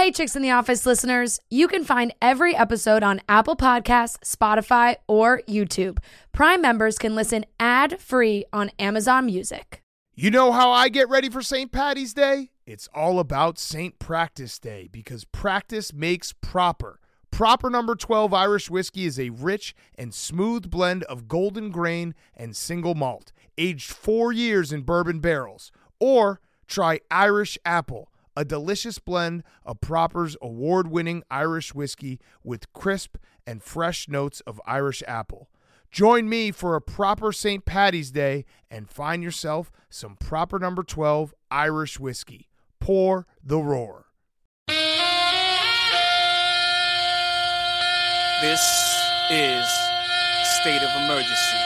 Hey, Chicks in the Office listeners, you can find every episode on Apple Podcasts, Spotify, or YouTube. Prime members can listen ad free on Amazon Music. You know how I get ready for St. Patty's Day? It's all about St. Practice Day because practice makes proper. Proper number 12 Irish whiskey is a rich and smooth blend of golden grain and single malt, aged four years in bourbon barrels. Or try Irish Apple, a delicious blend of Proper's award winning Irish whiskey with crisp and fresh notes of Irish apple. Join me for a proper St. Patty's Day and find yourself some proper number 12 Irish whiskey. Pour the roar. This is state of emergency.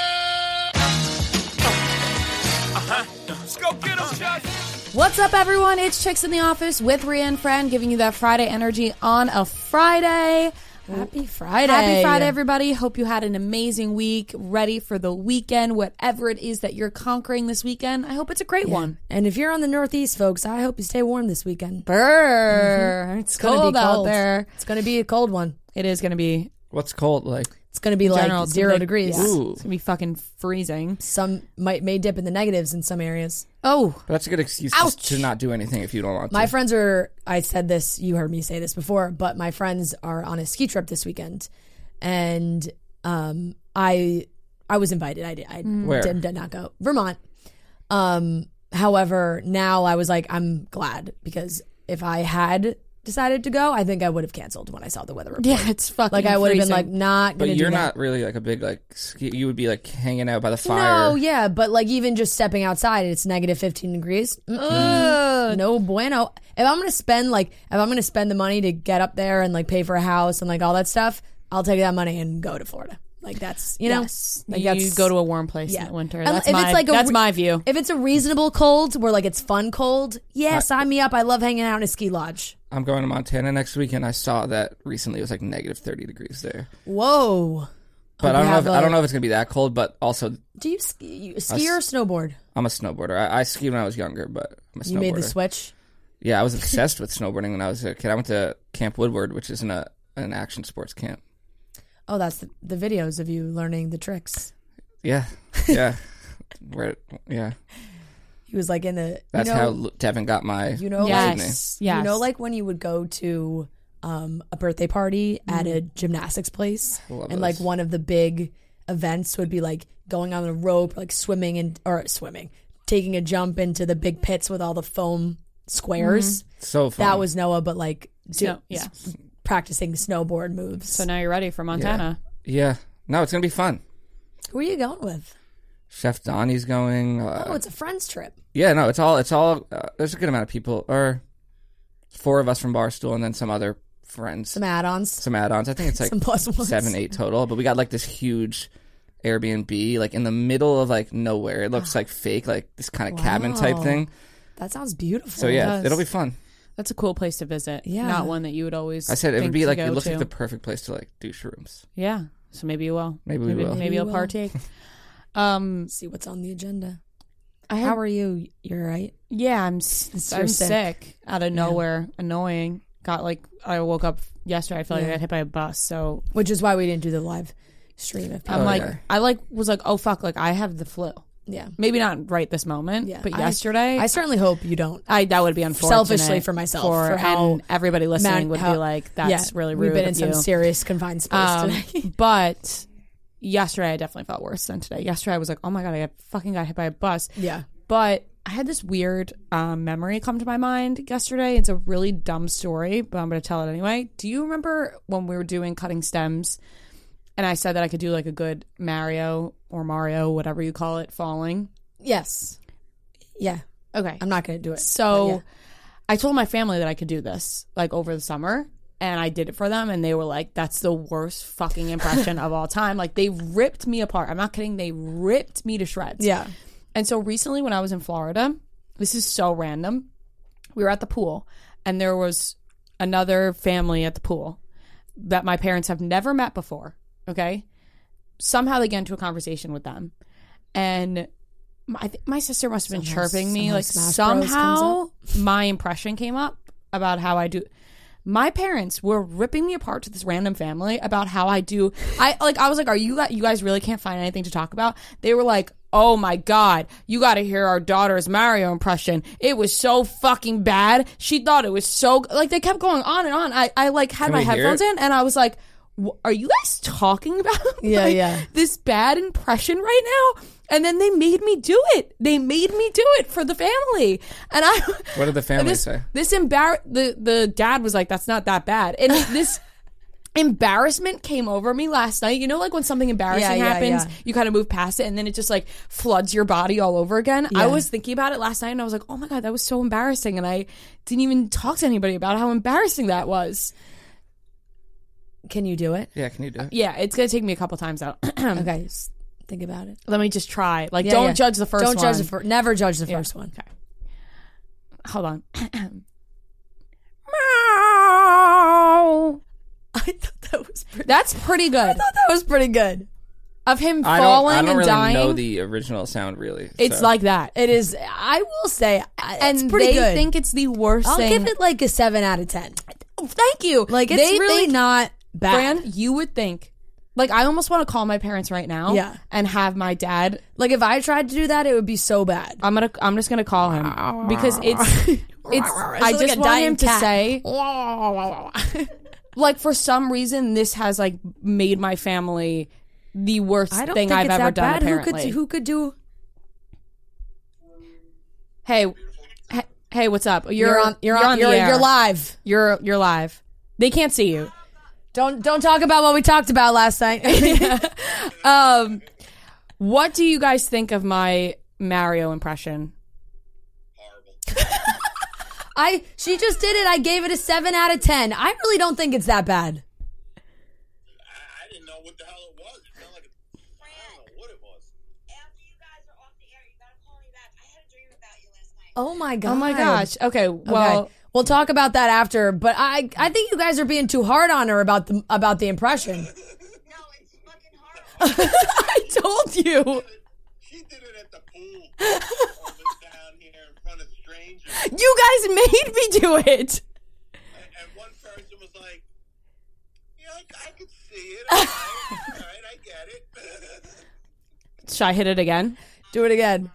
Uh-huh. Let's go get him, Chuck. What's up, everyone? It's Chicks in the Office with Ria and Fran, giving you that Friday energy on a Friday. Happy Friday. Happy Friday, everybody. Hope you had an amazing week, ready for the weekend, whatever it is that you're conquering this weekend. I hope it's a great one. And if you're on the Northeast, folks, I hope you stay warm this weekend. Brr. Mm-hmm. It's gonna cold out there. It's going to be a cold one. It is going to be What's cold like? It's going to be like general, it's gonna zero be like- degrees. yeah, It's going to be fucking freezing. Some might may dip in the negatives in some areas. Oh, But that's a good excuse Ouch. to, to not do anything if you don't want to. My friends are. I said this. You heard me say this before, but my friends are on a ski trip this weekend, and um, I I was invited. I did. I Where? did, did not go. Vermont. Um, however, now I was like, I'm glad because if I had decided to go, I think I would have canceled when I saw the weather report. yeah, it's fucking Like I would have been like, not but gonna you're do that. not really like a big like ski. You would be like hanging out by the fire. No, yeah, but like even just stepping outside, it's negative fifteen degrees. No bueno. If I'm gonna spend like, if I'm gonna spend the money to get up there and like pay for a house and like all that stuff, I'll take that money and go to Florida. Like that's you know, Yes. like you that's go to a warm place yeah. in the winter. Um, that's if my, it's like a that's re- my view. If it's a reasonable cold where like it's fun cold, yeah, sign me up. I love hanging out in a ski lodge. I'm going to Montana next week, and I saw that recently it was like negative 30 degrees there. Whoa. But I don't know. have If, I a- don't know if it's gonna be that cold. But also, Do you ski, you ski or snowboard? I'm a snowboarder. I, I skied when I was younger, but I'm a snowboarder. You made the switch. Yeah, I was obsessed with snowboarding when I was a kid. I went to Camp Woodward, which is a an action sports camp. Oh, that's the, the videos of you learning the tricks. Yeah, yeah, where yeah. He was like in the. That's you know, how Lu- Devin got my. You know, like yes, yes. you know, like when you would go to um, a birthday party at a gymnastics place, Love and like one of the big events would be like going on a rope, like swimming and or swimming, taking a jump into the big pits with all the foam squares. so fun. That was Noah, but like do, Snow- yeah. Practicing snowboard moves. So now you're ready for Montana. yeah. No, it's gonna be fun. Who are you going with? Chef Donnie's going. Uh, Oh, it's a friends trip. yeah, no, it's all. It's all. Uh, there's a good amount of people, or four of us from Barstool, and then some other friends, Some add-ons, some add-ons. I think it's like some plus ones. seven, eight total. But we got like this huge Airbnb, like in the middle of like nowhere. It looks like fake, like this kind of cabin type Wow. thing. That sounds beautiful. So yeah, does. it'll be fun. That's a cool place to visit. Yeah. Not one that you would always. I said it would be like it go looks like the perfect place to like do shrooms. Yeah. So maybe you will. Maybe we maybe, will. Maybe Maybe you'll will. partake. um, See what's on the agenda. I had, How are you? You're right. yeah, I'm I'm sick. sick. out of nowhere. Annoying. Got like I woke up yesterday. I felt like I got hit by a bus. So Which is why we didn't do the live stream. If people I'm Oh, like, yeah. I like was like, oh fuck, like I have the flu. Yeah, Maybe not right this moment, yeah. but I- yesterday, I, certainly hope you don't. I that would be unfortunate. Selfishly for myself, for how and everybody listening man- would how- be like, "That's really rude." We've been of in some you. serious confined space Um, today. but yesterday, I definitely felt worse than today. Yesterday, I was like, "Oh my god, I got, fucking got hit by a bus." yeah, But I had this weird um, memory come to my mind yesterday. It's a really dumb story, but I'm going to tell it anyway. Do you remember when we were doing cutting stems, and I said that I could do like a good Mario or Mario, whatever you call it, falling? yes, yeah. Okay. I'm not going to do it. So yeah. I told my family that I could do this like over the summer and I did it for them and they were like that's the worst fucking impression of all time. Like they ripped me apart. I'm not kidding. They ripped me to shreds. yeah, And so recently when I was in Florida, this is so random. We were at the pool and there was another family at the pool that my parents have never met before, okay? Somehow they get into a conversation with them. And my, I think my sister must have been Somehow- chirping me somehow like Smash Bros comes somehow my impression came up about how I do my parents were ripping me apart to this random family about how I do. I like. I was like, "Are you guys? You guys really can't find anything to talk about?" They were like, "Oh my god, you got to hear our daughter's Mario impression. It was so fucking bad. She thought it was so like." They kept going on and on. I I like had Can my we hear headphones it? in and I was like. "Wh- Are you guys talking about Yeah, like, yeah. this bad impression right now? And then they made me do it. They made me do it for the family. And I What did the family this, say? This embar the the dad was like, "That's not that bad," and this. Embarrassment came over me last night. You know, like when something embarrassing Yeah, yeah, happens, yeah. you kind of move past it and then it just like floods your body all over again. I was thinking about it last night and I was like, oh my God, that was so embarrassing. And I didn't even talk to anybody about how embarrassing that was. Can you do it? Yeah, can you do it? Yeah, it's going to take me a couple times out. Okay, just think about it. Let me just try. Like, Yeah, don't yeah. judge the 1st Don't one. judge the first. Never judge the first one. Okay. Hold on. Meow. I thought that was pretty, That's pretty good. I thought that was pretty good. Of him I don't. falling I don't and really dying. know the original sound really. it's so. like that. It is. I will say, uh, I- and it's pretty they good. think it's the worst I'll thing. give it like a seven out of ten. Thank you. Like it's They really think- not bad. Fran, you would think. Like I almost want to call my parents right now. Yeah. And have my dad. Like if I tried to do that, it would be so bad. I'm gonna. I'm just gonna call him because it's. It's. I like just a want dying him to cat. say. Like for some reason, this has like made my family the worst I don't thing think I've it's ever that done. bad. Apparently. Who could who could do? hey, hey, hey, what's up? You're, You're on. You're on. the You're, air. you're live. You're you're live. They can't see you. Don't don't talk about what we talked about last night. Um, what do you guys think of my Mario impression? I she just did it. I gave it a seven out of ten. I really don't think it's that bad. I, I didn't know what the hell it was. It sounded like a, I don't know what it was. After you guys are off the air, you gotta call me back. I had a dream about you last night. Oh my god. Oh my gosh. Okay. Well, okay. We'll talk about that after, but I I think you guys are being too hard on her about the about the impression. No, it's fucking horrible. I told you. She did it at the pool. down here in front of strangers. You guys made me do it. And, and one person was like, yeah, I, I could see it. All right, all right I get it. Should I hit it again? Do it again.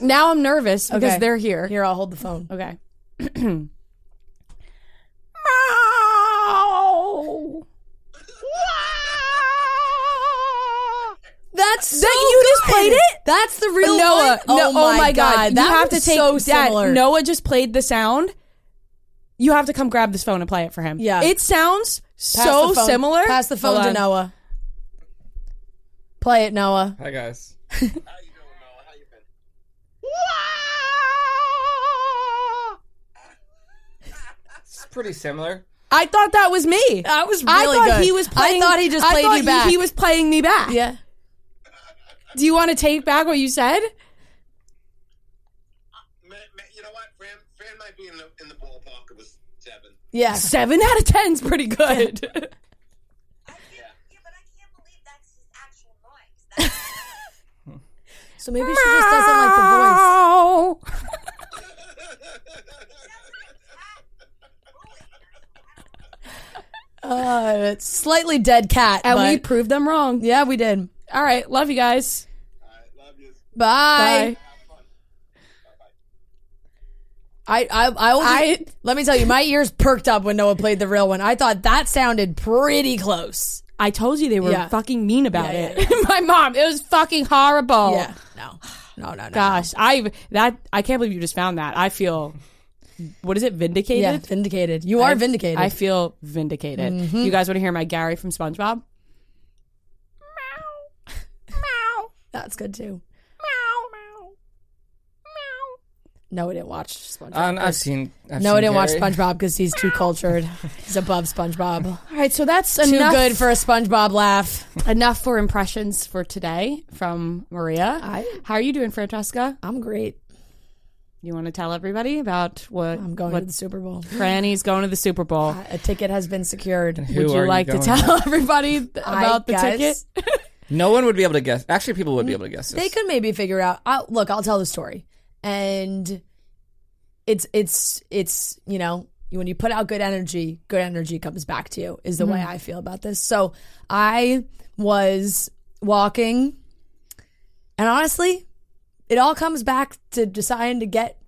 Now I'm nervous because Okay. they're here. Here, I'll hold the phone. Okay. That's so That you just played it? That's the real Noah, one? no, oh my god, you that have to take so Dad, similar. Noah just played the sound. You have to come grab this phone and play it for him. Yeah. it sounds Pass so similar. Pass the phone Hold to on. Noah. Play it, Noah. Hi guys. How you doing, Noah? How you been? It's pretty similar. I thought that was me. That was really I thought good. he was playing. I thought he just I played thought you he- back. He was playing me back. Yeah. Do you want to take back what you said? Uh, man, man, you know what? Fran, Fran might be in the, in the ballpark of a seven. Yeah. Seven out of ten's pretty good. I can't, yeah, but I can't believe that's his actual noise. That's, So maybe she just doesn't like the voice. Uh, it's slightly dead cat. and we proved them wrong. yeah, we did. All right, love you guys. All right, love you. Bye. Bye. I, I, I, will just- I- let me tell you, my ears perked up when Noah played the real one. I thought that sounded pretty close. I told you they were Yeah. fucking mean about Yeah, it. My mom, it was fucking horrible. Yeah. No. No, no, no. Gosh, I that I can't believe you just found that. I feel what is it? Vindicated. Yeah, vindicated. You are I- vindicated. I feel vindicated. Mm-hmm. You guys want to hear my Gary from SpongeBob? Meow. Meow. That's good too. Meow. Meow. Meow. No, we didn't watch SpongeBob. Um, I've seen. I've no, seen we didn't watch SpongeBob because he's too cultured. he's above SpongeBob. All right, so that's Too enough, good for a SpongeBob laugh. enough for impressions for today from Maria. I- How are you doing, Francesca? I'm great. You want to tell everybody about what I'm going what to the Super Bowl. Franny's going to the Super Bowl? Uh, a ticket has been secured. Who Would are you like to tell with? everybody th- about the guess ticket? No one would be able to guess. Actually, people would be able to guess this. They could maybe figure it out. I'll, look, I'll tell the story, and it's it's it's you know when you put out good energy, good energy comes back to you. Is the way mm-hmm. I feel about this. So I was walking, and honestly, it all comes back to deciding to get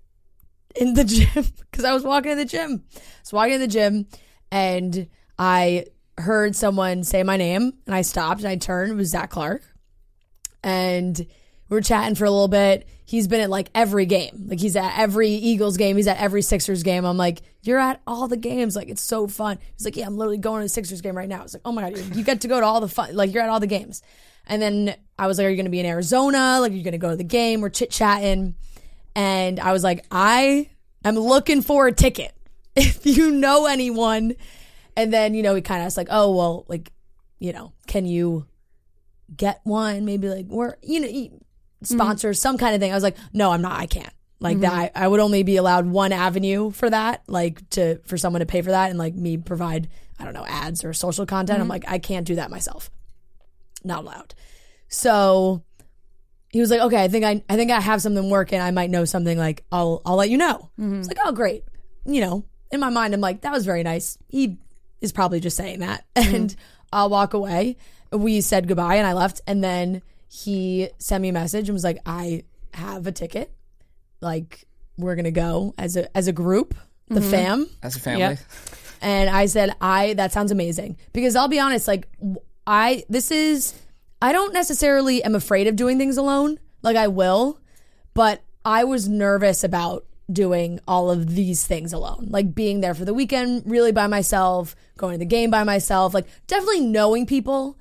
in the gym because I was walking in the gym. I was walking in the gym and I heard someone say my name and I stopped and I turned. It was Zach Clark. And we were chatting for a little bit. He's been at like every game. Like he's at every Eagles game. He's at every Sixers game. I'm like, you're at all the games. Like it's so fun. He's like, yeah, I'm literally going to the Sixers game right now. It's like, oh my God, you- you get to go to all the fun. Like you're at all the games. And then I was like, are you going to be in Arizona? Like, are you going to go to the game? We're chit chatting. And I was like, I am looking for a ticket. If you know anyone. And then, you know, he kind of asked, like, oh, well, like, you know, can you get one? Maybe like, or, you know, e- mm-hmm. sponsor some kind of thing. I was like, no, I'm not. I can't. Like mm-hmm. that, I, I would only be allowed one avenue for that, like to for someone to pay for that, and like me provide, I don't know, ads or social content. I'm mm-hmm. like, I can't do that myself. Not allowed. So he was like, okay, I think I, I think I have something working. I might know something. Like, I'll, I'll let you know. Mm-hmm. I was like, oh, great. You know, in my mind, I'm like, that was very nice. He is probably just saying that, mm-hmm. and I'll walk away. We said goodbye, and I left. And then he sent me a message and was like, I have a ticket. Like, we're gonna go as a as a group, the mm-hmm. fam. As a family. Yep. And I said, I, that sounds amazing. Because I'll be honest, like, w- I, this is, I don't necessarily am afraid of doing things alone. Like, I will, but I was nervous about doing all of these things alone. Like, being there for the weekend really by myself, going to the game by myself, like, definitely knowing people.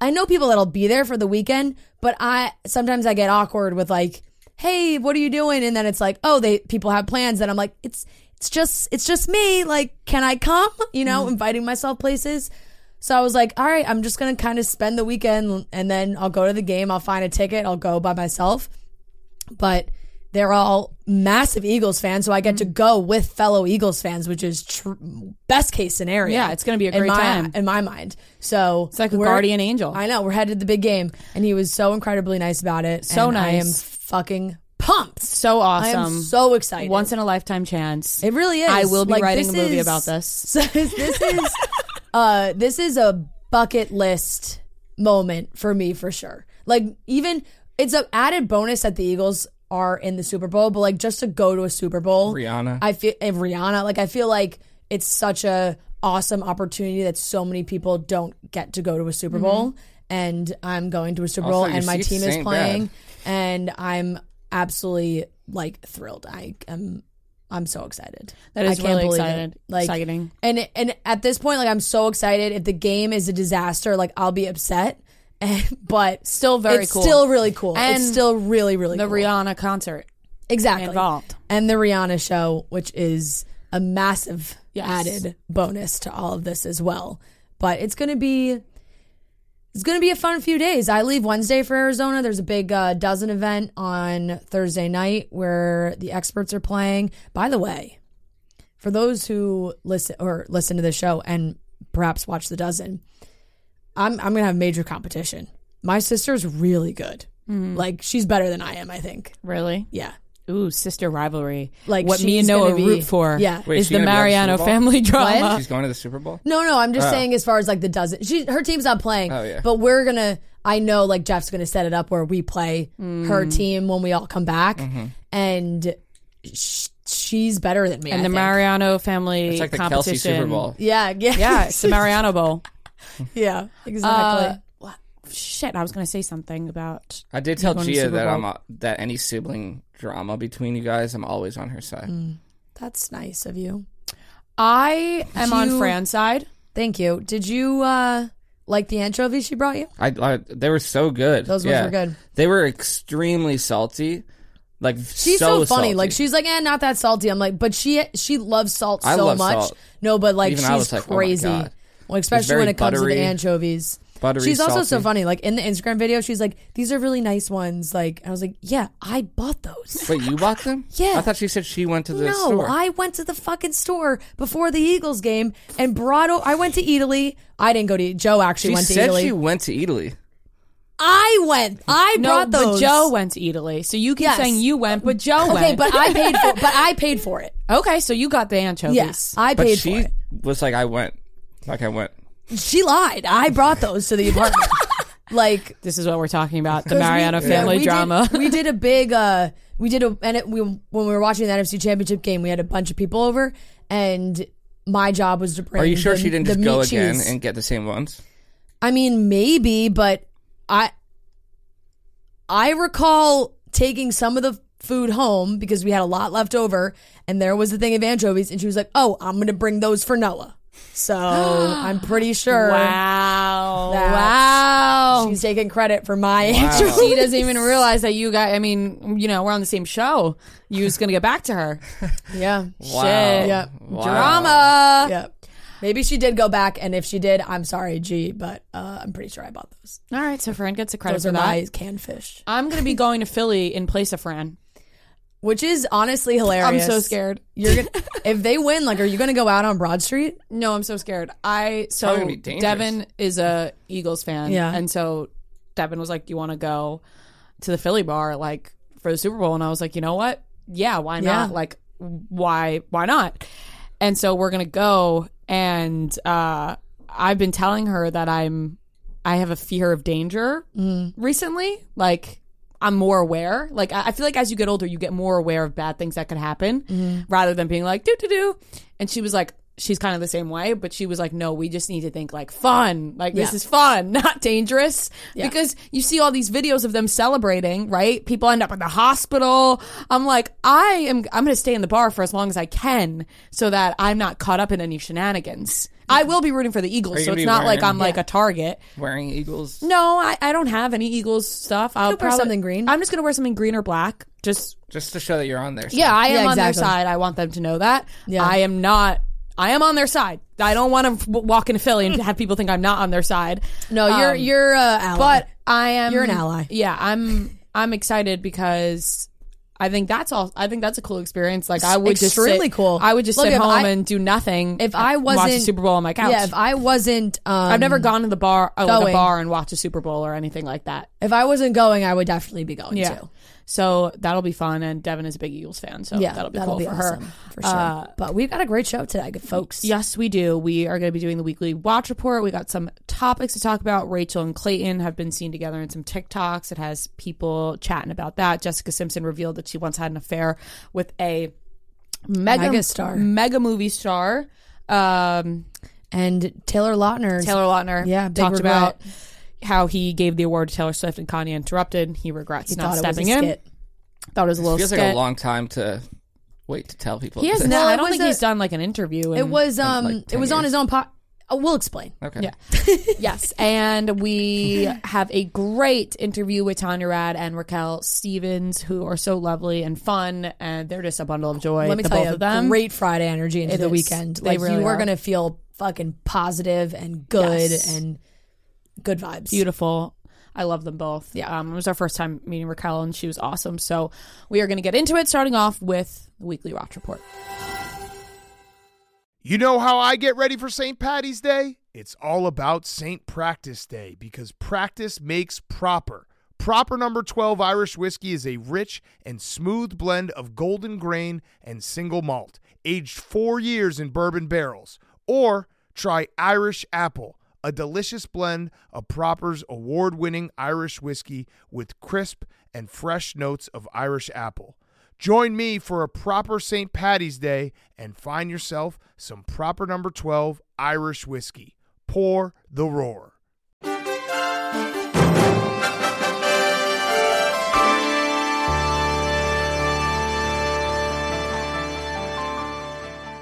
I know people that'll be there for the weekend, but I, sometimes I get awkward with like, hey, what are you doing? And then it's like, oh, they, people have plans. And I'm like, it's, it's just, it's just me. Like, can I come? You know, mm-hmm. inviting myself places. So I was like, all right, I'm just going to kind of spend the weekend and then I'll go to the game. I'll find a ticket. I'll go by myself. But they're all massive Eagles fans. So I get to mm. go with fellow Eagles fans, which is tr- best case scenario. Yeah, it's gonna be a in great my- time. in my mind. So It's like a guardian angel. I know. We're headed to the big game. And he was so incredibly nice about it. So and I am fucking pumped. so I awesome. am so excited. Once in a lifetime chance. It really is. I will be Like, writing a movie is- about this. So this is uh this is a bucket list moment for me for sure. Like even it's an added bonus that the Eagles are in the Super Bowl, but like just to go to a Super Bowl, Rihanna. I feel and Rihanna, like I feel like it's such a awesome opportunity that so many people don't get to go to a Super Bowl. And I'm going to a Super Also, Bowl and my team is playing bad. and I'm absolutely like thrilled. I am I'm so excited. That is I can't really believe it. excited- Like, exciting. And and at this point, like I'm so excited. If the game is a disaster, like I'll be upset. And, but Still very it's cool. Still really cool. And it's still really really cool. the cool. Rihanna concert exactly involved. and the Rihanna show, which is a massive Yes. added bonus to all of this as well. But it's gonna be it's gonna be a fun few days. I leave Wednesday for Arizona. There's a big uh, dozen event on Thursday night where the experts are playing. By the way, for those who listen or listen to the show and perhaps watch the dozen, I'm I'm gonna have major competition. My sister's really good. Like she's better than I am. I think. Really? Yeah. Ooh, sister rivalry. Like, what me and Noah be- root for. Yeah. Wait, is she the gonna be on the Mariano Super Bowl? family drama. She's going to the Super Bowl. No, no, I'm just Oh. saying as far as like the dozen. She her team's not playing. Oh, yeah. But we're gonna. I know like Jeff's gonna set it up where we play her Mm. team when we all come back, Mm-hmm. and sh- she's better than me. And I the think. Mariano family It's like the competition. Kelce Super Bowl. Yeah, yeah, Yeah, it's the Mariano Bowl. yeah, exactly. Uh, what- shit, I was going to say something about. I did tell going to Gia Super that Bowl. I'm uh, that any sibling drama between you guys, I'm always on her side. That's nice of you. I am on Fran's side. Thank you. Did you uh like the anchovies she brought you? I, I they were so good. Those ones Yeah. were good. They were extremely salty. Like She's so, funny. salty. Like she's like, eh, not that salty. I'm like, but she she loves salt I so love much. salt. No, but like Even she's I was like, oh my crazy. God. well, especially when it comes to the anchovies. Buttery. She's also so funny. Like in the Instagram video, she's like, "These are really nice ones." Like I was like, "Yeah, I bought those." Wait, you bought them? Yeah. I thought she said she went to the no, store. I went to the fucking store before the Eagles game and brought. O- I went to Italy. I didn't go to. Joe actually she went to said Italy. she went to Italy. I went. I No, brought those. but Joe went to Italy. So you keep Yes. saying you went, but Joe Okay, went. but I paid for. But I paid for it. Okay, so you got the anchovies. Yes, I But paid she for it. was like, I went. Like I went. She lied. I brought those to the apartment. like This is what we're talking about. The 'cause we- Mariano yeah, family we did- drama. we did a big. uh We did a and it, we when we were watching the NFC Championship game, we had a bunch of people over, and my job was to bring. Are you sure the- she didn't the just go meat again cheese. and get the same ones? I mean, maybe, but I I recall taking some of the food home because we had a lot left over, and there was the thing of anchovies, and she was like, "Oh, I'm going to bring those for Noah." So I'm pretty sure. Wow. that wow. She's taking credit for my answer. she doesn't even realize that you guys, I mean, you know, we're on the same show. You was gonna get back to her. Yeah. Wow. Yeah. Wow. Drama. Yeah. Maybe she did go back, and if she did, I'm sorry, G, but uh, I'm pretty sure I bought those. All right, so Fran gets a credit Those for are that. my canned fish, I'm gonna be going to Philly in place of Fran. Which is honestly hilarious. I'm so scared. You're gonna if they win, like, are you gonna go out on Broad Street? No, I'm so scared. I so gonna be dangerous. Devin is a Eagles fan, Yeah. and so Devin was like, "You want to go to the Philly bar like for the Super Bowl?" And I was like, "You know what? Yeah, why not? Yeah. Like, why why not?" And so we're gonna go, and uh, I've been telling her that I'm I have a fear of danger recently, like. I'm more aware. Like I I feel like as you get older, you get more aware of bad things that could happen, mm-hmm. rather than being like do do do. And she was like, she's kind of the same way, but she was like, no, we just need to think like fun, like this is fun, not dangerous. Because you see all these videos of them celebrating, right? People end up in the hospital. I'm like, I am, I'm going to stay in the bar for as long as I can, so that I'm not caught up in any shenanigans. I will be rooting for the Eagles, Are you so gonna it's be not like wearing- I'm like a target. Wearing Eagles. No, I, I don't have any Eagles stuff. I'll could wear probably, something green. I'm just gonna wear something green or black. Just Just to show that you're on there. yeah, I am Yeah, on their exactly. side. I want them to know that. Yeah. I am not. I am on their side. I don't want to walk into Philly and have people think I'm not on their side. No, you're Um, you're uh, ally. But I am. You're an ally. Yeah, I'm. I'm excited because I think that's all. I think that's a cool experience. Like I would just Extremely cool. I would just Look, sit home I- and do nothing. if I and watch the wasn't- Super Bowl on my couch. yeah, if I wasn't, um, I've never gone to the bar, uh, like a bar, and watch a Super Bowl or anything like that. If I wasn't going, I would definitely be going Yeah. too. So that'll be fun. And Devin is a big Eagles fan, so Yeah, that'll be cool for awesome, her. for sure. Uh, but we've got a great show today, good folks. Yes, we do. We are going to be doing the weekly watch report. We got some topics to talk about. Rachel and Clayton have been seen together in some TikToks. It has people chatting about that. Jessica Simpson revealed that she once had an affair with a mega Megastar. mega movie star. Um, and Taylor Lautner. Taylor Lautner Yeah, talked regret. about how he gave the award to Taylor Swift and Kanye interrupted. He regrets he not thought it was a stepping in. Thought it was a little feels skit. like a long time to wait to tell people. he has this. no. Well, I don't think a- he's done like an interview. It was um, like, it 10 was on his own pot. Oh, we'll explain. Okay. Yeah. yes. And we have a great interview with Tanya Rad and Raquelle Stevens, who are so lovely and fun, and they're just a bundle of joy. Let me the tell both you, of them. great Friday energy into It the is. weekend. They Like really you were are. gonna feel fucking positive and good Yes. and good vibes. Beautiful. I love them both. Yeah. Um, it was our first time meeting Raquelle, and she was awesome. So we are going to get into it, starting off with the weekly watch report. You know how I get ready for St. Patty's Day? It's all about St. Practice Day because practice makes proper. Proper number 12 Irish whiskey is a rich and smooth blend of golden grain and single malt, aged four years in bourbon barrels. Or try Irish Apple, a delicious blend of Proper's award winning Irish whiskey with crisp and fresh notes of Irish apple. Join me for a proper St. Patty's Day and find yourself some proper number 12 Irish whiskey. Pour the roar.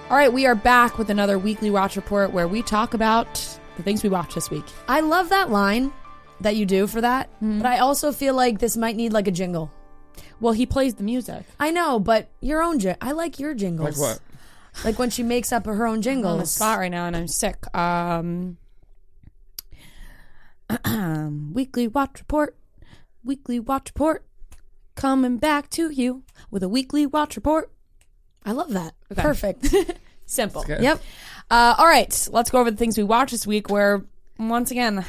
All right, we are back with another weekly watch report where we talk about the things we watched this week. I love that line that you do for that, Mm-hmm. but I also feel like this might need like a jingle. Well, he plays the music. I know, but your own jing- I like your jingles. Like what? Like when she makes up her own on the jingles. spot right now and I'm sick. Um, weekly watch report. Weekly watch report. Coming back to you with a weekly watch report. I love that. Perfect. Simple. Yep. Uh, all right, let's go over the things we watched this week. Where once again,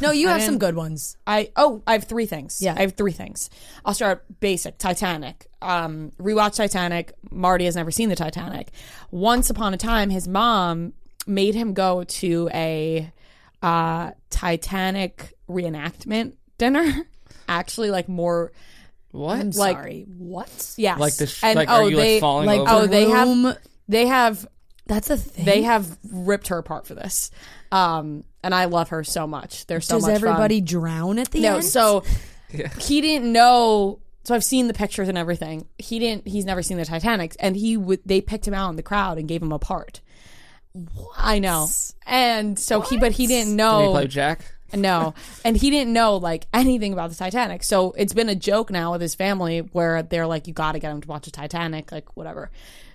No, you I have some didn't- good ones. I oh, I have three things. Yeah. I have three things. I'll start basic. Titanic. Um, rewatch Titanic. Marty has never seen the Titanic. Once upon a time, his mom made him go to a uh, Titanic reenactment dinner. Actually, like more. What? I'm Like- sorry. What? Yes. Like the sh- and like, oh, are you like falling Like over? oh they have room- they have That's a thing. they have ripped her apart for this. Um, and I love her so much. They're so Does much fun. everybody drown at the end? No, end? so he didn't know. So I've seen the pictures and everything. He didn't. He's never seen the Titanic, and he would. They picked him out in the crowd and gave him a part. I know, and so he, but he didn't Did he know. play Jack? No, and he didn't know like anything about the Titanic. So it's been a joke now with his family where they're like, "You got to get him to watch the Titanic," like whatever.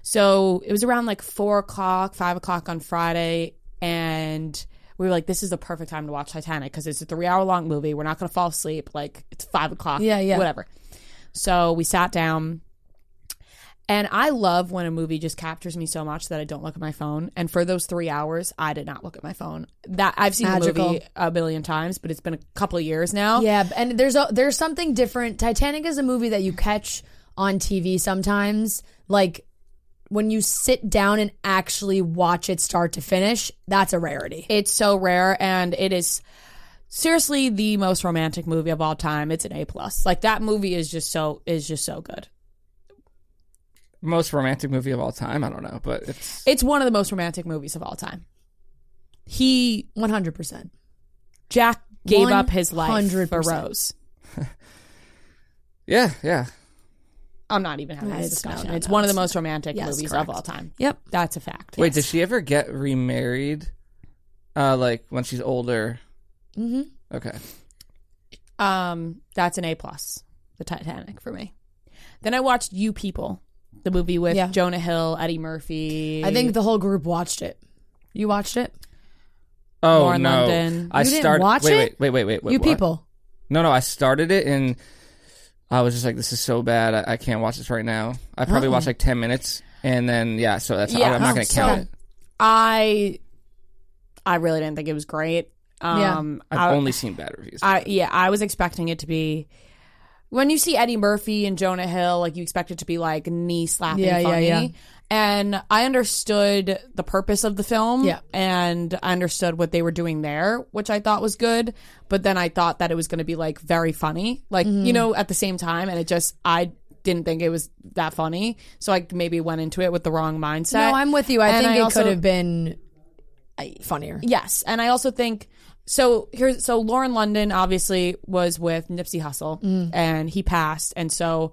So it was around like four o'clock, five o'clock on Friday, and we were like, "This is the perfect time to watch Titanic because it's a three-hour long movie. We're not going to fall asleep. Like it's five o'clock. Yeah, yeah. whatever." So we sat down. And I love when a movie just captures me so much that I don't look at my phone. And for those three hours, I did not look at my phone. That I've seen Magical. the movie a billion times, but it's been a couple of years now. Yeah, and there's a there's something different. Titanic is a movie that you catch on TV sometimes. Like when you sit down and actually watch it start to finish, that's a rarity. It's so rare, and it is seriously the most romantic movie of all time. It's an A plus. Like that movie is just so is just so good. Most romantic movie of all time. I don't know, but it's It's one of the most romantic movies of all time. He One hundred percent. Jack gave up his life for 100%. Rose. yeah, yeah. I'm not even having this It's- no, discussion. no, it's no, one of the it's most romantic Yes, movies correct. of all time. Yep. That's a fact. Wait, does she ever get remarried? Uh, like when she's older. Mm-hmm. Okay. Um, that's an A plus. The Titanic for me. Then I watched You People, the movie with Yeah. Jonah Hill, Eddie Murphy. I think the whole group watched it. You watched it? Oh Lauren no! London. I You didn't started. watch wait, it? wait, wait, wait, wait, wait. you what? people. No, no. I started it and I was just like, "This is so bad. I, I can't watch this right now." I probably watched like ten minutes, and then yeah. So that's Yeah. I'm not Oh, gonna so- count it. I I really didn't think it was great. Um I've I, only seen bad reviews. I yeah, I was expecting it to be when you see Eddie Murphy and Jonah Hill, like you expect it to be like knee slapping Yeah, yeah, funny. yeah. And I understood the purpose of the film. Yeah. And I understood what they were doing there, which I thought was good. But then I thought that it was gonna be like very funny. Like, Mm-hmm. you know, at the same time, and it just I didn't think it was that funny. So I maybe went into it with the wrong mindset. No, I'm with you. I And think it also- could have been uh, funnier. Yes, and I also think so. Here's so Lauren London obviously was with Nipsey Hussle, and he passed, and so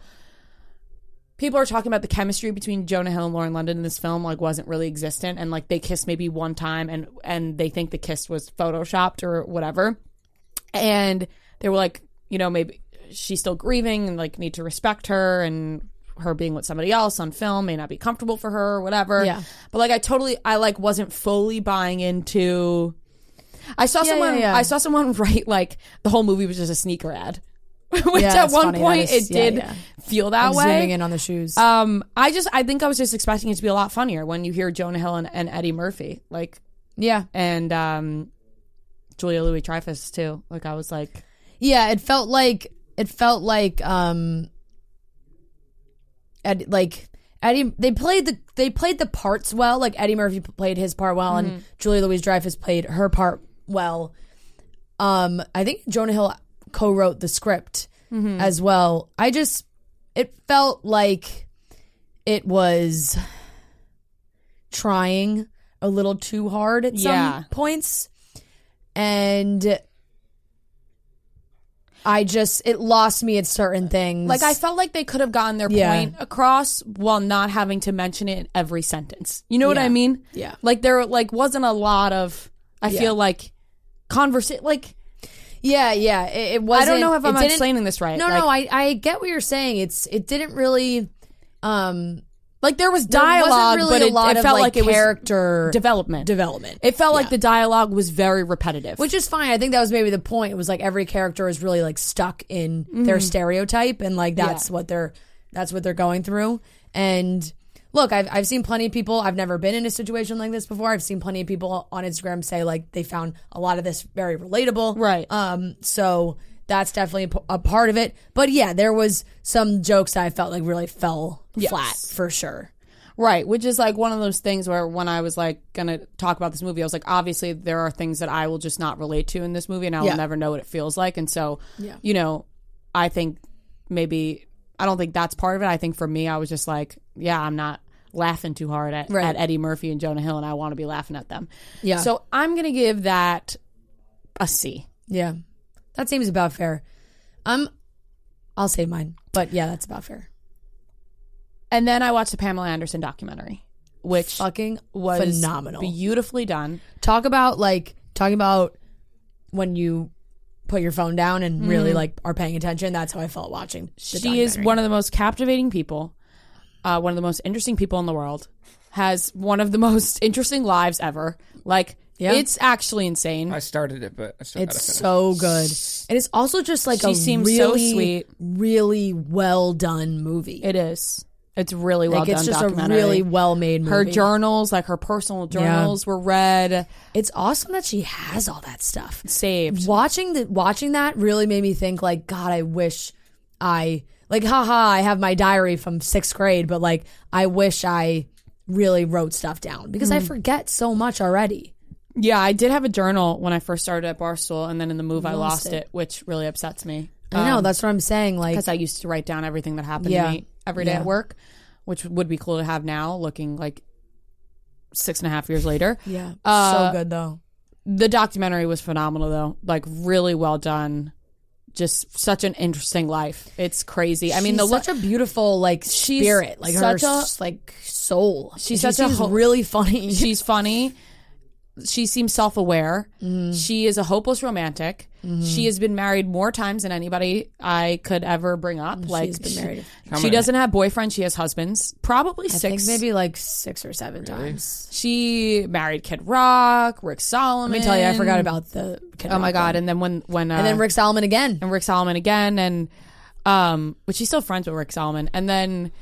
people are talking about the chemistry between Jonah Hill and Lauren London in this film like wasn't really existent, and like they kissed maybe one time, and and they think the kiss was photoshopped or whatever, and they were like, you know, maybe she's still grieving and like need to respect her and her being with somebody else on film may not be comfortable for her or whatever. Yeah. But like I totally I like wasn't fully buying into I saw Yeah, someone yeah, yeah. I saw someone write like the whole movie was just a sneaker ad. Which Yeah, at one funny. Point is- it yeah, did yeah. feel that I'm way. zooming in on the shoes. Um I just I think I was just expecting it to be a lot funnier when you hear Jonah Hill and, and Eddie Murphy. Like yeah. and um Julia Louis Dreyfus too. Like I was like Yeah, it felt like it felt like um Ed, like Eddie they played the they played the parts well. Like Eddie Murphy played his part well and Julia Louise Dreyfus played her part well. Um I think Jonah Hill co-wrote the script mm-hmm. as well. I just it felt like it was trying a little too hard at some Yeah. points and I just it lost me at certain things. Like I felt like they could have gotten their Yeah. point across while not having to mention it in every sentence. You know what Yeah. I mean? Yeah. Like there like wasn't a lot of I Yeah. feel like conversation like yeah, yeah. It, it was. I don't know if I'm explaining this right. No, like, no. I I get what you're saying. It's it didn't really. Um, like there was there dialogue, wasn't really but a it, lot it of felt like, like, it was character development. development. It felt like the dialogue was very repetitive. which is fine. I think that was maybe the point. It was like every character is really like stuck in their stereotype, and like that's Yeah. what they're that's what they're going through. And look, I've I've seen plenty of people. I've never been in a situation like this before. I've seen plenty of people on Instagram say like they found a lot of this very relatable. Right. Um. So that's definitely a part of it. But yeah, there was some jokes I felt like really fell flat for sure. Right, which is like one of those things where when I was like gonna talk about this movie, I was like, obviously there are things that I will just not relate to in this movie, and I will Yeah. never know what it feels like. And so, Yeah. you know, I think maybe I don't think that's part of it. I think for me, I was just like, yeah, I'm not laughing too hard at, Right. at Eddie Murphy and Jonah Hill, and I want to be laughing at them. Yeah. So I'm gonna give that a C. Yeah, that seems about fair. Um, I'll say mine, but yeah, that's about fair. And then I watched the Pamela Anderson documentary, which Fucking was phenomenal. beautifully done. talk about like talking about when you put your phone down and really like are paying attention. That's how I felt watching. The she is one of the most captivating people, uh, one of the most interesting people in the world. Has one of the most interesting lives ever. Like, Yeah. it's actually insane. I started it, but I still gotta It's finish. so good, and it's also just like She a seems so really, sweet. really well done movie. It is. It's really well like done. it's just a really well made movie. Her journals, like her personal journals, were read, It's awesome that she has all that stuff. saved. Watching the watching that really made me think like, God, I wish I like, haha, I have my diary from sixth grade, but like, I wish I really wrote stuff down because I hmm. forget so much already. Yeah, I did have a journal when I first started at Barstool, and then in the move, I Lost lost it. it. which really upsets me. I know um, that's what I'm saying. Like, because I used to write down everything that happened Yeah. to me every day Yeah. at work, which would be cool to have now, looking like six and a half years later. yeah, Uh, so good though. The documentary was phenomenal, though. Like really well done. Just such an interesting life. It's crazy. I mean, the look. such a beautiful like She's spirit, like her such a- like soul. She's such a really funny. She's funny. She seems self aware. Mm-hmm. She is a hopeless romantic. She has been married more times than anybody I could ever bring up. Like She's been married. How She doesn't have boyfriends. She has husbands. Probably I six. think maybe like six or seven times. She married Kid Rock, Rick Salomon. Let me tell you, I forgot about the. Kid Oh my god! one. And then when when uh, and then Rick Salomon again. and Rick Salomon again, and um, but she's still friends with Rick Salomon. And then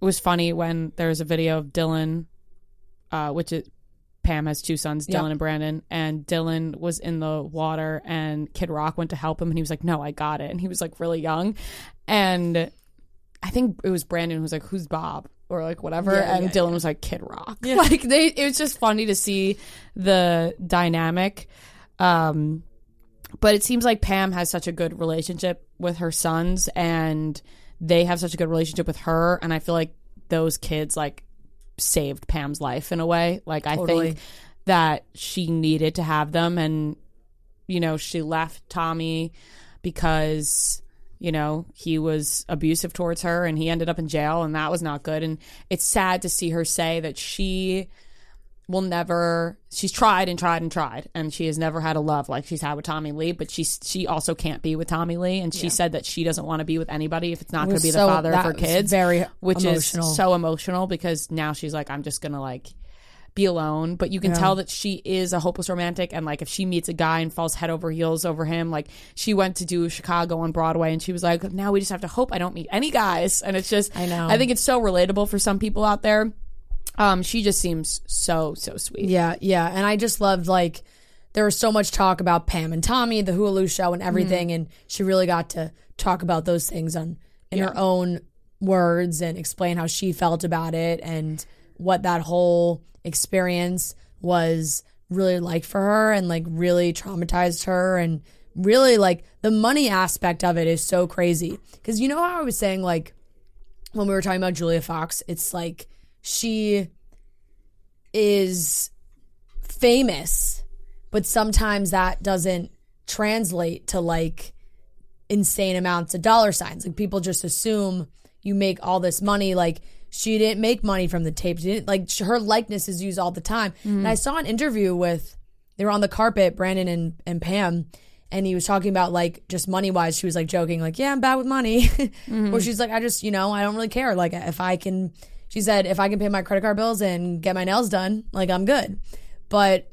it was funny when there was a video of Dylan, uh, which is Pam has two sons, Dylan Yeah. and Brandon, and Dylan was in the water, and Kid Rock went to help him, and he was like, "No, I got it," and he was like really young, and I think it was Brandon who was like, "Who's Bob?" or like whatever, Yeah, and yeah, Dylan was like, "Kid Rock." Like they, it was just funny to see the dynamic. Um, but it seems like Pam has such a good relationship with her sons, and they have such a good relationship with her, and I feel like those kids like saved Pam's life in a way. Like I Totally. think that she needed to have them, and you know she left Tommy because you know he was abusive towards her, and he ended up in jail, and that was not good. And it's sad to see her say that she will never she's tried and tried and tried and she has never had a love like she's had with Tommy Lee but she she also can't be with Tommy Lee and she said that she doesn't want to be with anybody if it's not going to be the so- father of her kids very which emotional. is so emotional because now she's like I'm just going to like be alone but you can Yeah. tell that she is a hopeless romantic and like if she meets a guy and falls head over heels over him like she went to do Chicago on Broadway and she was like now we just have to hope I don't meet any guys and it's just I know. I think it's so relatable for some people out there um she just seems so so sweet Yeah, yeah. And I just loved like there was so much talk about Pam and Tommy, the Hulu show and everything, Mm-hmm. and she really got to talk about those things on in her own words and explain how she felt about it and what that whole experience was really like for her and like really traumatized her and really like the money aspect of it is so crazy because you know how I was saying like when we were talking about Julia Fox, it's like she is famous, but sometimes that doesn't translate to like insane amounts of dollar signs. Like people just assume you make all this money. Like she didn't make money from the tapes. She didn't, like her likeness is used all the time. And I mm-hmm. saw an interview with they were on the carpet, Brandon and and Pam. And he was talking about like just money wise. She was like joking, like, "Yeah, I'm bad with money," or mm-hmm. she's like, "I just, you know, I don't really care. Like, if I can," she said, "if I can pay my credit card bills and get my nails done, like, I'm good." But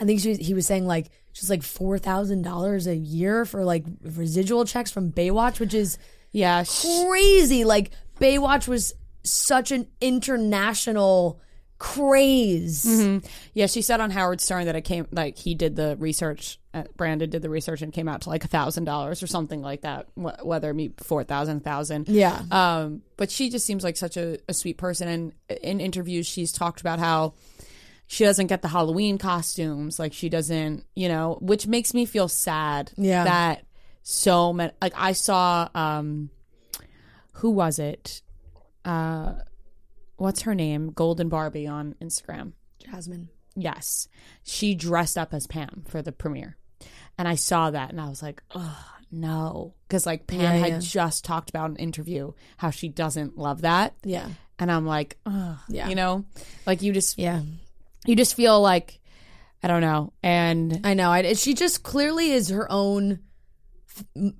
I think she was, he was saying like just like four thousand dollars a year for like residual checks from Baywatch, which is yeah crazy. Like Baywatch was such an international craze. Yeah, she said on Howard Stern that it came like he did the research. Uh, Brandon did the research and came out to like a thousand dollars or something like that. Wh- whether be four thousand, thousand. Yeah. Um, but she just seems like such a, a sweet person. And in interviews, she's talked about how she doesn't get the Halloween costumes. Like she doesn't, you know, which makes me feel sad. Yeah. That so many. Like I saw, um, who was it? Uh, what's her name? Golden Barbie on Instagram. Jasmine. Yes. She dressed up as Pam for the premiere. And I saw that and I was like, oh, no. Because, like, Pam Yeah, had yeah. just talked about an interview how she doesn't love that. Yeah. And I'm like, oh, Yeah. you know, like you just, Yeah. you just feel like, I don't know. And I know. I, she just clearly is her own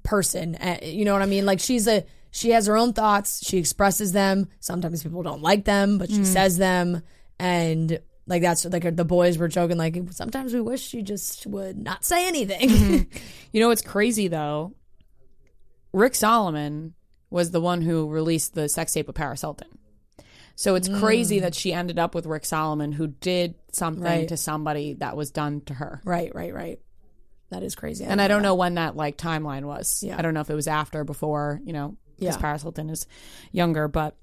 person. Uh, you know what I mean? Like she's a she has her own thoughts. She expresses them. Sometimes people don't like them, but she mm. says them. And like that's like the boys were joking. Like sometimes we wish she just would not say anything. Mm-hmm. you know what's crazy though? Rick Salomon was the one who released the sex tape of Paris Hilton. So it's mm. crazy that she ended up with Rick Salomon, who did something Right. to somebody that was done to her. right. Right. Right. That is crazy. and I don't know when that like timeline was. Yeah. I don't know if it was after, or before, you know, because Yeah. Paris Hilton is younger, but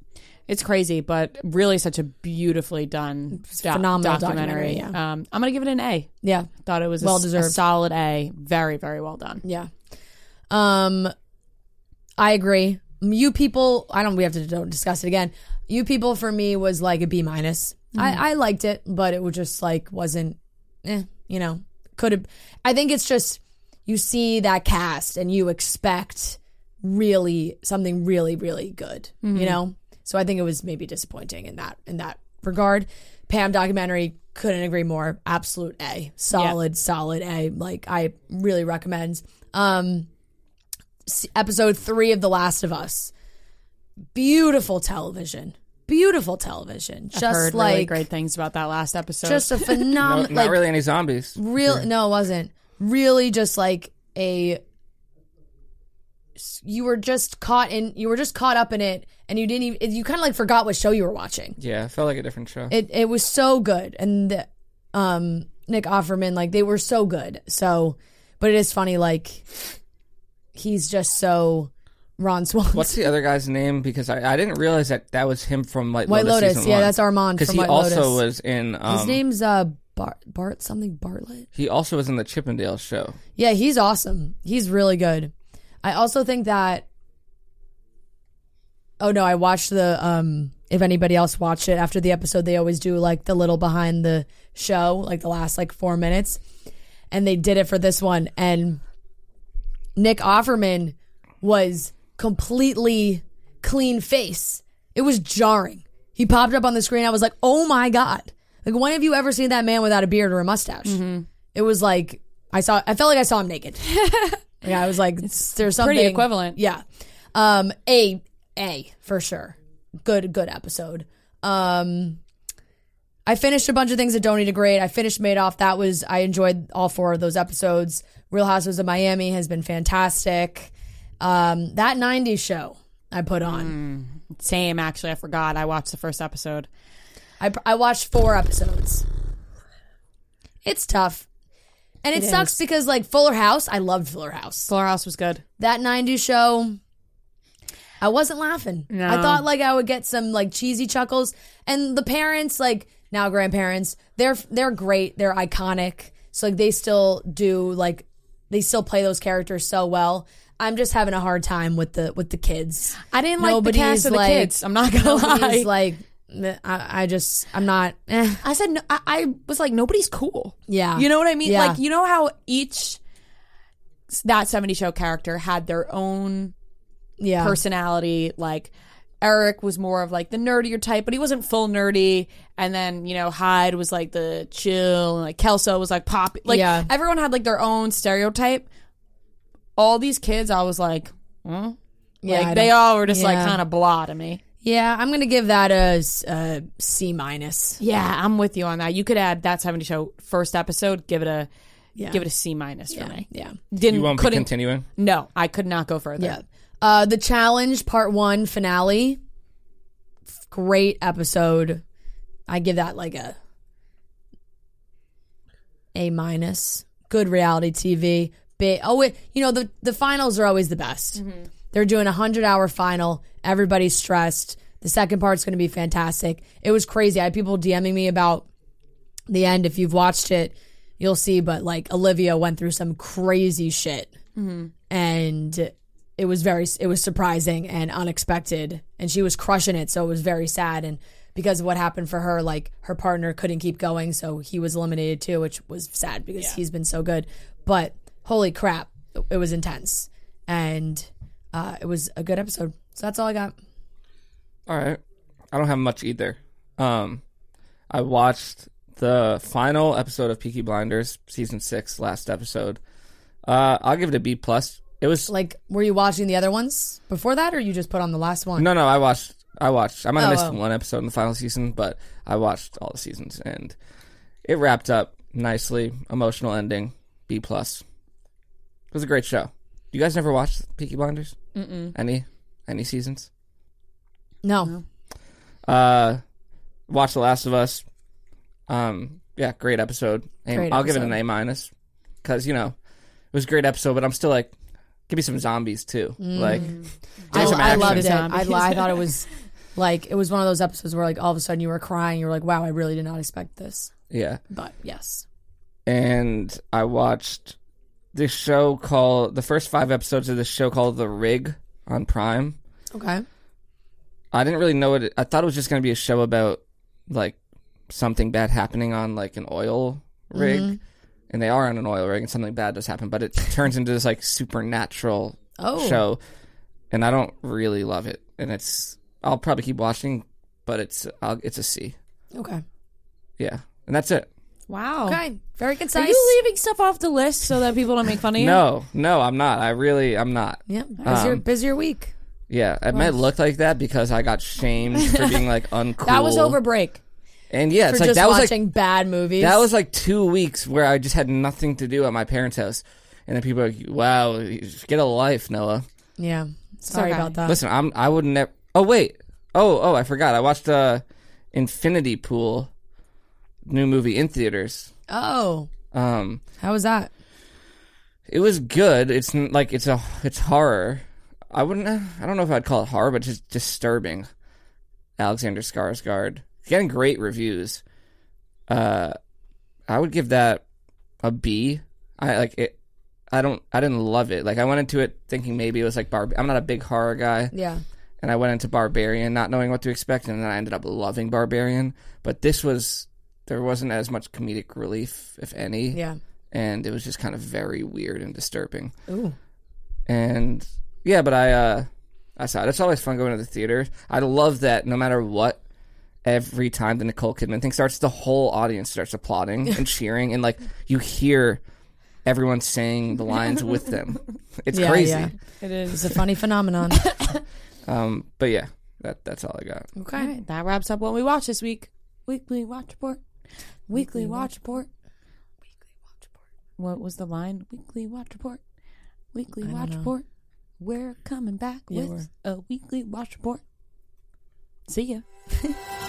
it's crazy. But really, such a beautifully done, doc- phenomenal documentary. documentary, Um, I'm gonna give it an A. Yeah. Thought it was a, Well a deserved. solid A. Very, very well done. Yeah. Um, I agree. You people, I don't. We have to don't discuss it again. You people for me was like a B minus. I I liked it, but it was just like wasn't. Eh, you know, could have. I think it's just you see that cast and you expect really something really really good. You know, so I think it was maybe disappointing in that in that regard. Pam documentary couldn't agree more. Absolute A, solid, solid A. Like I really recommend. Um, episode three of The Last of Us. Beautiful television, beautiful television. I've Just heard like really great things about that last episode. just a No, phenomenal. not like, really any zombies. real no it wasn't really just like a you were just caught in you were just caught up in it and you didn't even you kind of like forgot what show you were watching Yeah, it felt like a different show. it it was so good and um nick offerman like they were so good so but it is funny like he's just so ron swanson What's the other guy's name? Because I, I didn't realize that that was him from like white lotus season yeah one. that's armond because he white also lotus was in. Um, his name's uh bart bart something bartlett He also was in the Chippendale show. Yeah, he's awesome. He's really good. I also think that Oh no, I watched the um if anybody else watched it after the episode they always do like the little behind the show, like the last like 4 minutes. And they did it for this one and Nick Offerman was completely clean face. It was jarring. He popped up on the screen. I was like, "Oh my god!" Like, when have you ever seen that man without a beard or a mustache? It was like I saw. I felt like I saw him naked. yeah, I was like, "There's something pretty equivalent. Yeah, um, a a for sure. Good good episode. Um, I finished a bunch of things that don't need a grade. I finished Madoff. That was I enjoyed all four of those episodes. Real Housewives of Miami has been fantastic. Um, that '90s show I put on. Same, actually. I forgot. I watched the first episode. I I watched four episodes. It's tough, and it, It sucks is. because like Fuller House, I loved Fuller House. Fuller House was good. That '90s show, I wasn't laughing. I thought like I would get some like cheesy chuckles, and the parents, like now grandparents, they're they're great. They're iconic. So like they still do like they still play those characters so well. I'm just having a hard time with the with the kids. I didn't like the cast of the like- kids. I'm not gonna lie. Like I, I just I'm not. Eh. I said no, I, I was like nobody's cool. Yeah. You know what I mean? Yeah. Like you know how each that 70 show character had their own Yeah. personality like Eric was more of like the nerdier type, but he wasn't full nerdy. And then, you know, Hyde was like the chill, and like Kelso was like pop. Like Yeah. everyone had like their own stereotype. All these kids, I was like, hmm? Yeah, like they all were just like kind of blah to me. Yeah, I'm gonna give that a, s- a C minus. Yeah, I'm with you on that. You could add that 70 show first episode, give it a Yeah. give it a C minus for Yeah. me. Yeah. Didn't You won't be couldn't continuing. No, I could not go further. Yeah. Uh, the challenge part one finale. great episode. I give that like a A minus. Good reality TV. Big. Oh, it, you know the the finals are always the best. They're doing a hundred hour final. Everybody's stressed. The second part's going to be fantastic. It was crazy. I had people DMing me about the end. If you've watched it, you'll see. But like Olivia went through some crazy shit, mm-hmm. and it was very it was surprising and unexpected, and she was crushing it. So it was very sad, and because of what happened for her, like her partner couldn't keep going, so he was eliminated too, which was sad because he's been so good. But holy crap, it was intense, and uh, it was a good episode. So that's all I got. All right. I don't have much either. Um, I watched the final episode of Peaky Blinders, season six, last episode. Uh, I'll give it a B plus. It was Like, were you watching the other ones before that, or you just put on the last one? no, no. I watched. I watched. I might have Oh, missed oh. one episode in the final season, but I watched all the seasons, and it wrapped up nicely. Emotional ending. B plus. It was a great show. You guys never watched Peaky Blinders? Mm-mm. Any any seasons? No. Uh, watch The Last of Us. Um, yeah, great episode. A- Great I'll give it an A minus because you know it was a great episode, but I'm still like, give me some zombies too. Like, give me Mm. I, some I action. loved it. I, Zombies. I thought it was like it was one of those episodes where like all of a sudden you were crying. You were like, "Wow, I really did not expect this." Yeah, But yes, and I watched this show called the first five episodes of this show called The Rig on Prime. okay. I didn't really know it. I thought it was just going to be a show about like something bad happening on like an oil rig, Mm-hmm. and they are on an oil rig, and something bad does happen. But it turns into this like supernatural Oh. show, and I don't really love it. And it's I'll probably keep watching, but it's I'll, it's a C. Okay. Yeah, and that's it. Wow. Okay. Very concise. Are you leaving stuff off the list so that people don't make fun of you? No, no, I'm not. I really, I'm not. Yeah. Busier, Um, busier week. Yeah, it might look like that because I got shamed for being like uncool. That was over break and yeah, for it's like just that was like watching bad movies. That was like two weeks where I just had nothing to do at my parents' house, and then people are like, "Wow, get a life, Noah." yeah. Sorry okay. about that. Listen, I'm I would never. Oh wait, oh oh, I forgot. I watched uh, Infinity Pool, new movie in theaters. Oh, Um, how was that? it was good. It's n- like it's a it's horror. I wouldn't. I don't know if I'd call it horror, but just disturbing. Alexander Skarsgård getting great reviews. Uh, I would give that a B. I like it. I don't. I didn't love it. Like I went into it thinking maybe it was like Barb. I'm not a big horror guy, Yeah. and I went into Barbarian not knowing what to expect, and then I ended up loving Barbarian. But this was there wasn't as much comedic relief, if any Yeah. and it was just kind of very weird and disturbing. Ooh. And yeah, but I uh I saw it. It's always fun going to the theater. I love that no matter what, every time the Nicole Kidman thing starts, the whole audience starts applauding and cheering, and like you hear everyone saying the lines with them. It's Yeah, crazy. yeah. It It's a funny phenomenon. Um, but yeah, that that's all I got. All right, that wraps up what we watched this week. Weekly watch report. Weekly watch report. Weekly watch report. What was the line? Weekly watch report. Weekly watch report. We're coming back Yeah, with a weekly watch report. See ya.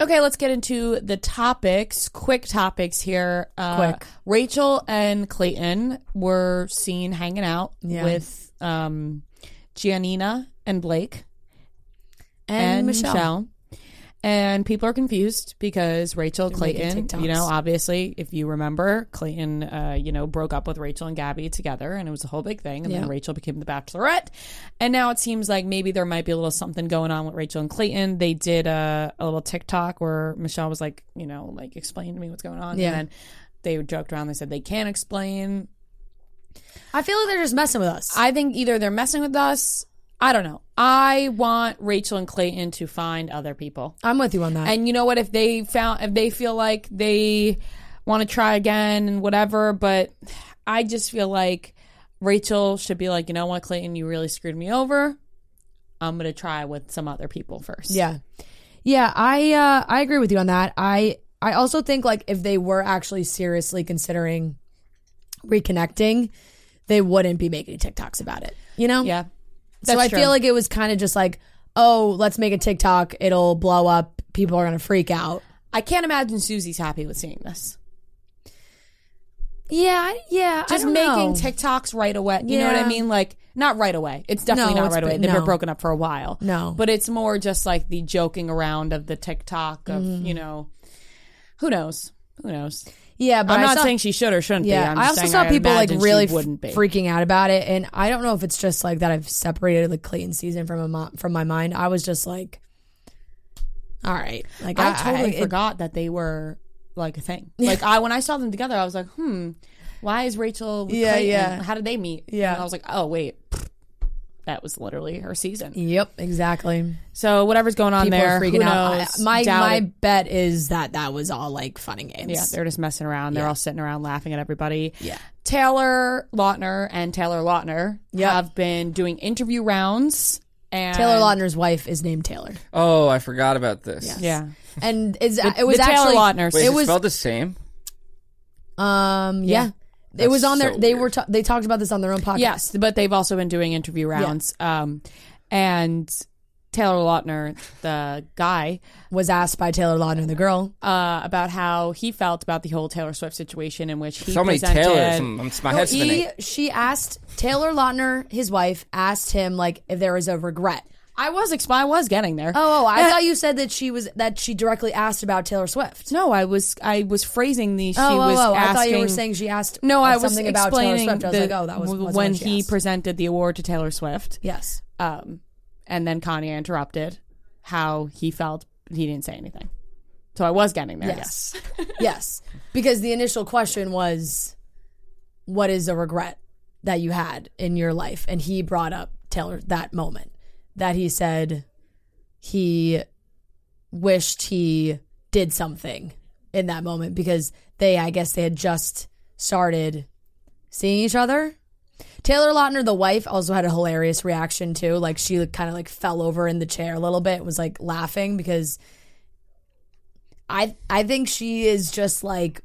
Okay, let's get into the topics. Quick topics here. Uh, Quick. Rachel and Clayton were seen hanging out Yeah. with um, Giannina and Blake And, Michelle. And people are confused because Rachel They're making Clayton, you know, TikToks. obviously, if you remember, Clayton, uh, you know, broke up with Rachel and Gabby together, and it was a whole big thing. And Yeah. then Rachel became the Bachelorette, and now it seems like maybe there might be a little something going on with Rachel and Clayton. They did a, a little TikTok where Michelle was like, you know, like explain to me what's going on, Yeah. and then they joked around. They said they can't explain. I feel like they're just messing with us. I think either they're messing with us I don't know. I want Rachel and Clayton to find other people. I'm with you on that. And you know what? If they found, if they feel like they want to try again and whatever, but I just feel like Rachel should be like, you know what, Clayton, you really screwed me over. I'm gonna try with some other people first. Yeah. Yeah, I uh I agree with you on that. I I also think like if they were actually seriously considering reconnecting, they wouldn't be making TikToks about it. You know? Yeah. So I true. feel like it was kind of just like, oh, let's make a TikTok, it'll blow up, people are gonna freak out. I can't imagine Susie's happy with seeing this. Yeah, I- yeah. Just I don't making know. TikToks right away. You know what Yeah. I mean? Like not right away. It's definitely No, not it's right away. been- They've no. been broken up for a while. No. But it's more just like the joking around of the TikTok of, you mm-hmm. know, who knows? Who knows? Yeah, but I'm I not saw- saying she should or shouldn't be. Yeah, I'm I also saw I people like really be. freaking out about it, and I don't know if it's just like that. I've separated the Clayton season from a mo- from my mind. I was just like, all right, like I totally it- forgot that they were like a thing. Like I when I saw them together, I was like, hmm, why is Rachel? With Yeah, Clayton? yeah. How did they meet? Yeah. and I was like, oh wait, that was literally her season. Yep, exactly. So whatever's going on People there, are freaking who out. knows? I- my Doubt my it. bet is that that was all like fun and games. Yeah, they're just messing around. They're Yeah. all sitting around laughing at everybody. Yeah. Taylor Lautner and Taylor Lautner Yep. have been doing interview rounds. And Taylor Lautner's wife is named Taylor. Oh, I forgot about this. Yeah. and it's, The- it was the Taylor actually Lautners. Wait, it is it was spelled the same? um yeah. Yeah. It was That's on their. they weird. were. Ta- they talked about this on their own podcast. Yes, but they've also been doing interview rounds. Um, and Taylor Lautner, the guy, was asked by Taylor Lautner, the girl, uh, about how he felt about the whole Taylor Swift situation, in which he so many presented. Taylors. I'm, I'm, my No, head's spinning. he, she asked Taylor Lautner, his wife, asked him like if there was a regret. I was exp- I was getting there. Oh, oh I Uh, thought you said that she was that she directly asked about Taylor Swift. No, I was I was phrasing the. She oh, was oh, oh, asking. I thought you were saying she asked. No, I was something about Taylor explaining Swift. I was the- like, oh, that was w- wasn't when he asked. presented the award to Taylor Swift. Yes. Um, and then Kanye interrupted how he felt. He didn't say anything. So I was getting there. Yes. yes. Because the initial question was, what is a regret that you had in your life? And he brought up Taylor that moment that he said he wished he did something in that moment because they, I guess, they had just started seeing each other. Taylor Lautner, the wife, also had a hilarious reaction too. Like she kind of like fell over in the chair a little bit, was like laughing because I I think she is just like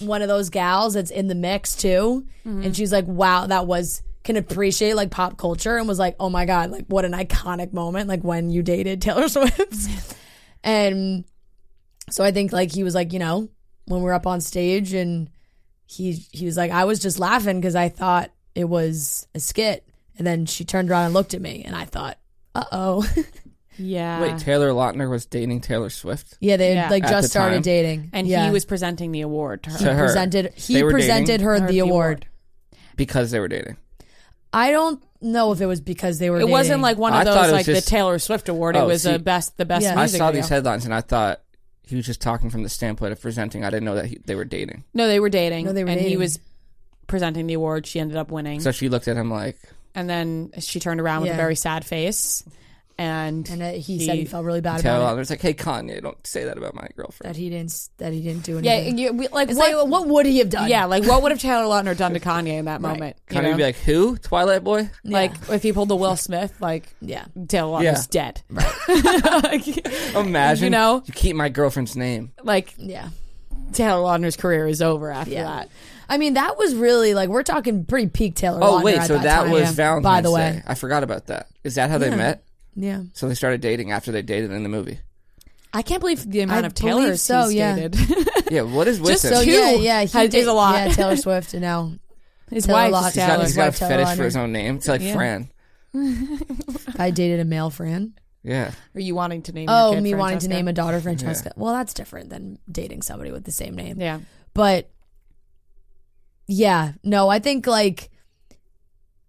one of those gals that's in the mix too, mm-hmm. and she's like, wow, that was can appreciate like pop culture and was like, oh my god, like what an iconic moment, like when you dated Taylor Swift, and so I think like he was like, you know, when we we're up on stage and he he was like, I was just laughing because I thought it was a skit, and then she turned around and looked at me, and I thought, uh oh, Yeah. Wait, Taylor Lautner was dating Taylor Swift? yeah, they Yeah. like At just the started time. dating, and yeah. he was presenting the award to her. he To her. presented he presented her Her the the award. Because they were dating. I don't know if it was because they were. It dating. wasn't like one I of thought those it was like just- the Taylor Swift award. Oh, it was uh, see, the best the best Yeah. I music saw video. these headlines and I thought he was just talking from the standpoint of presenting. I didn't know that he, they were dating. No, they were dating. No, they were and he dating. was presenting the award. She ended up winning. So she looked at him like, and then she turned around with Yeah. a very sad face. And, and uh, he, said he felt really bad Taylor about it. Lautner's like, hey, Kanye, don't say that about my girlfriend. That he didn't. That he didn't do yeah, anything. you, we- like It's what, like, what would he have done? yeah, like what would have Taylor Lautner done to Kanye in that moment? you Kanye know? would be like, who? Twilight Boy? like if he pulled the Will Smith, like yeah. Taylor Yeah. Lautner's dead. Imagine. You know? You keep my girlfriend's name. Like Yeah. Taylor Lautner's career is over after Yeah. that. I mean, that was really like we're talking pretty peak Taylor. Oh, Lautner wait, at so that, that time. was Yeah. Valentine's By the Day. way, I forgot about that. Is that how they met? Yeah. So they started dating after they dated in the movie. I can't believe the amount I of Taylor believe so, he's yeah. dated. Yeah, what is with Just him? So Two yeah, yeah, he has- did, is a lot. Yeah, Taylor Swift, and now His Taylor wife Lautner- is He's got, Taylor. he's got a wife, Taylor fetish for his own name. It's like Yeah. Fran. I dated a male Fran. Yeah. Are you wanting to name? your Oh, kid me wanting to name a daughter Francesca. Well, that's different than dating somebody with the same name. Yeah. But yeah, no, I think like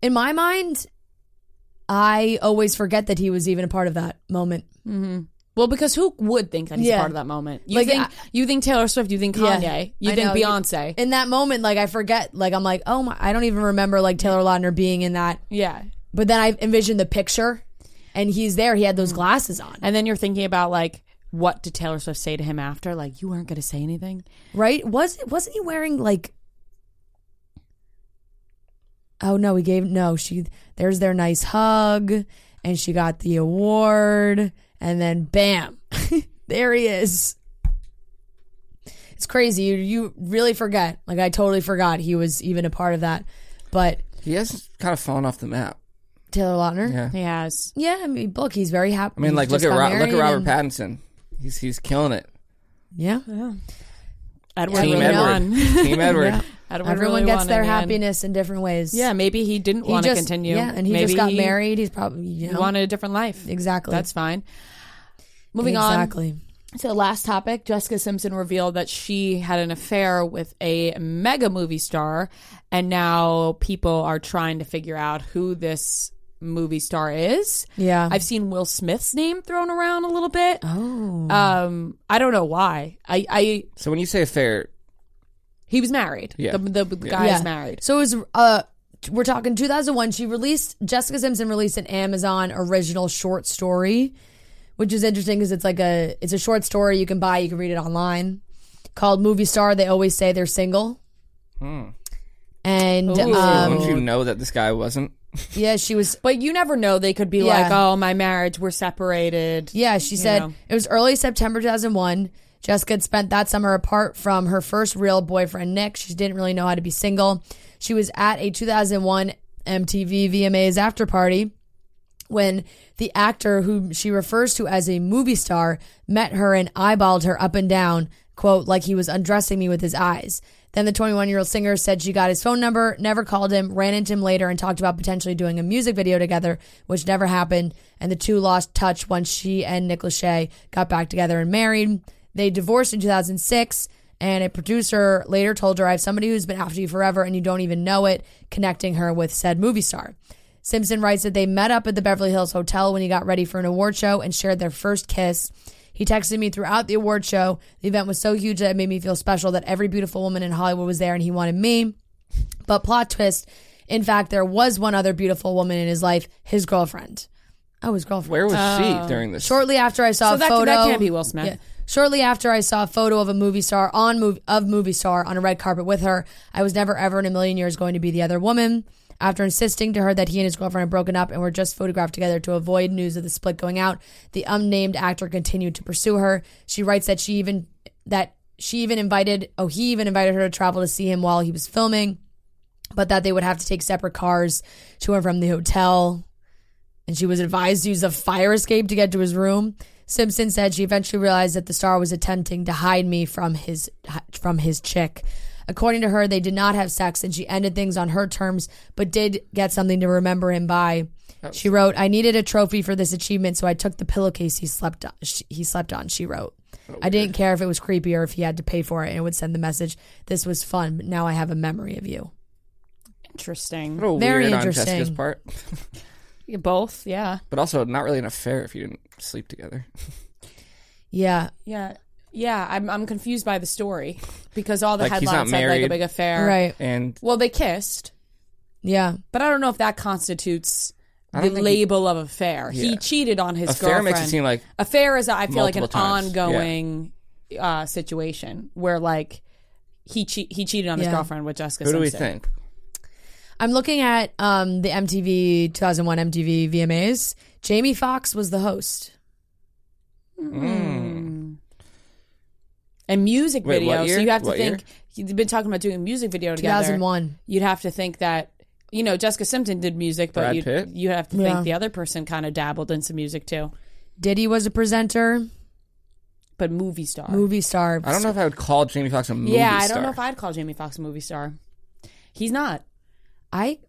in my mind, I always forget that he was even a part of that moment. Mm-hmm. Well, because who would think that he's Yeah. part of that moment? You Like, think I- you think Taylor Swift, you think Yeah. Kanye, you I think know, you- Beyonce. In that moment, like I forget, like I'm like, oh my, I don't even remember like Taylor Lautner being in that yeah. but then I envisioned the picture, and he's there. He had those glasses on, And then you're thinking about like, what did Taylor Swift say to him after? Like, you weren't going to say anything. right? Was wasn't he wearing like? Oh no, he gave no. She there's their nice hug, and she got the award, and then bam, there he is. It's crazy. You you really forget. Like I totally forgot he was even a part of that. But He has kind of fallen off the map. Taylor Lautner, Yeah. He has. yeah. I mean, look, he's very happy. I mean, like look at Ro- look at Robert and- Pattinson. He's he's killing it. Yeah, Edward Team really Edward. Team Edward. Yeah. Edward everyone really gets won their in happiness in different ways. Yeah, maybe he didn't he want to just continue. Yeah, and he maybe just got married. He's probably you He know wanted a different life. exactly. That's fine. Moving on. exactly. So the last topic, Jessica Simpson revealed that she had an affair with a mega movie star, and now people are trying to figure out who this movie star is. Yeah. I've seen Will Smith's name thrown around a little bit. oh. Um, I don't know why. I, I So when you say affair, he was married. Yeah. The, the guy is married. So it was uh we're talking 2001 she released Jessica Simpson released an Amazon original short story which is interesting because it's like a it's a short story you can buy you can read it online called Movie Star they always say they're single. And Ooh. um, wouldn't you know that this guy wasn't? yeah, she was But you never know. They could be Yeah. like, "Oh, my marriage, we're separated." Yeah, she said know. it was early September 2001. Jessica had spent that summer apart from her first real boyfriend, Nick. She didn't really know how to be single. She was at a 2001 MTV VMAs after party when the actor whom she refers to as a movie star met her and eyeballed her up and down, quote, like he was undressing me with his eyes. Then the 21 year old singer said she got his phone number, never called him, ran into him later, and talked about potentially doing a music video together, which never happened. And the two lost touch once she and Nick Lachey got back together and married. They divorced in 2006, and a producer later told her, I have somebody who's been after you forever and you don't even know it, connecting her with said movie star. Simpson writes that they met up at the Beverly Hills Hotel when he got ready for an award show and shared their first kiss. He texted me throughout the award show. The event was so huge that it made me feel special that every beautiful woman in Hollywood was there and he wanted me. But plot twist, in fact, there was one other beautiful woman in his life, his girlfriend. Oh, his girlfriend. Where was she oh. during this? Shortly after I saw So a that- photo, that can't be Will Smith. Yeah. Shortly after I saw a photo of a movie star on movie of movie star on a red carpet with her, I was never ever in a million years going to be the other woman. After insisting to her that he and his girlfriend had broken up and were just photographed together to avoid news of the split going out, the unnamed actor continued to pursue her. She writes that she even that she even invited oh he even invited her to travel to see him while he was filming, but that they would have to take separate cars to and from the hotel and she was advised to use a fire escape to get to his room. Simpson said she eventually realized that the star was attempting to hide me from his from his chick. According to her, they did not have sex and she ended things on her terms, but did get something to remember him by. She wrote, "I needed a trophy for this achievement, so I took the pillowcase he slept on." She, he slept on. She wrote, oh, "I didn't care if it was creepy or if he had to pay for it, and it would send the message, this was fun, but now I have a memory of you." Interesting. Very weird interesting. on Jessica's part, Yeah, Both, yeah, but also not really an affair if you didn't sleep together. Yeah, yeah, yeah. I'm I'm confused by the story because all the Like, he's not headlines said like a married. big affair, right. And Well, they kissed, Yeah, but I don't know if that constitutes the don't think he- label of affair. He Yeah. cheated on his affair girlfriend. makes it seem like affair is I feel like an Multiple times, yeah. ongoing uh, situation where like he che- he cheated on his Yeah. girlfriend with Jessica. who do we Simpson. think? I'm looking at um, the MTV 2001 MTV VMAs. Jamie Foxx was the host. And music Wait, video, what year? so you have to What think you've been talking about doing a music video together. 2001. You'd have to think that you know Jessica Simpson did music, but Brad you Pitt? you have to Yeah. think the other person kind of dabbled in some music too, Diddy was a presenter, but movie star. movie star. I don't know if I would call Jamie Foxx a movie star. yeah, I star. don't know if I'd call Jamie Foxx a movie star. He's not. I.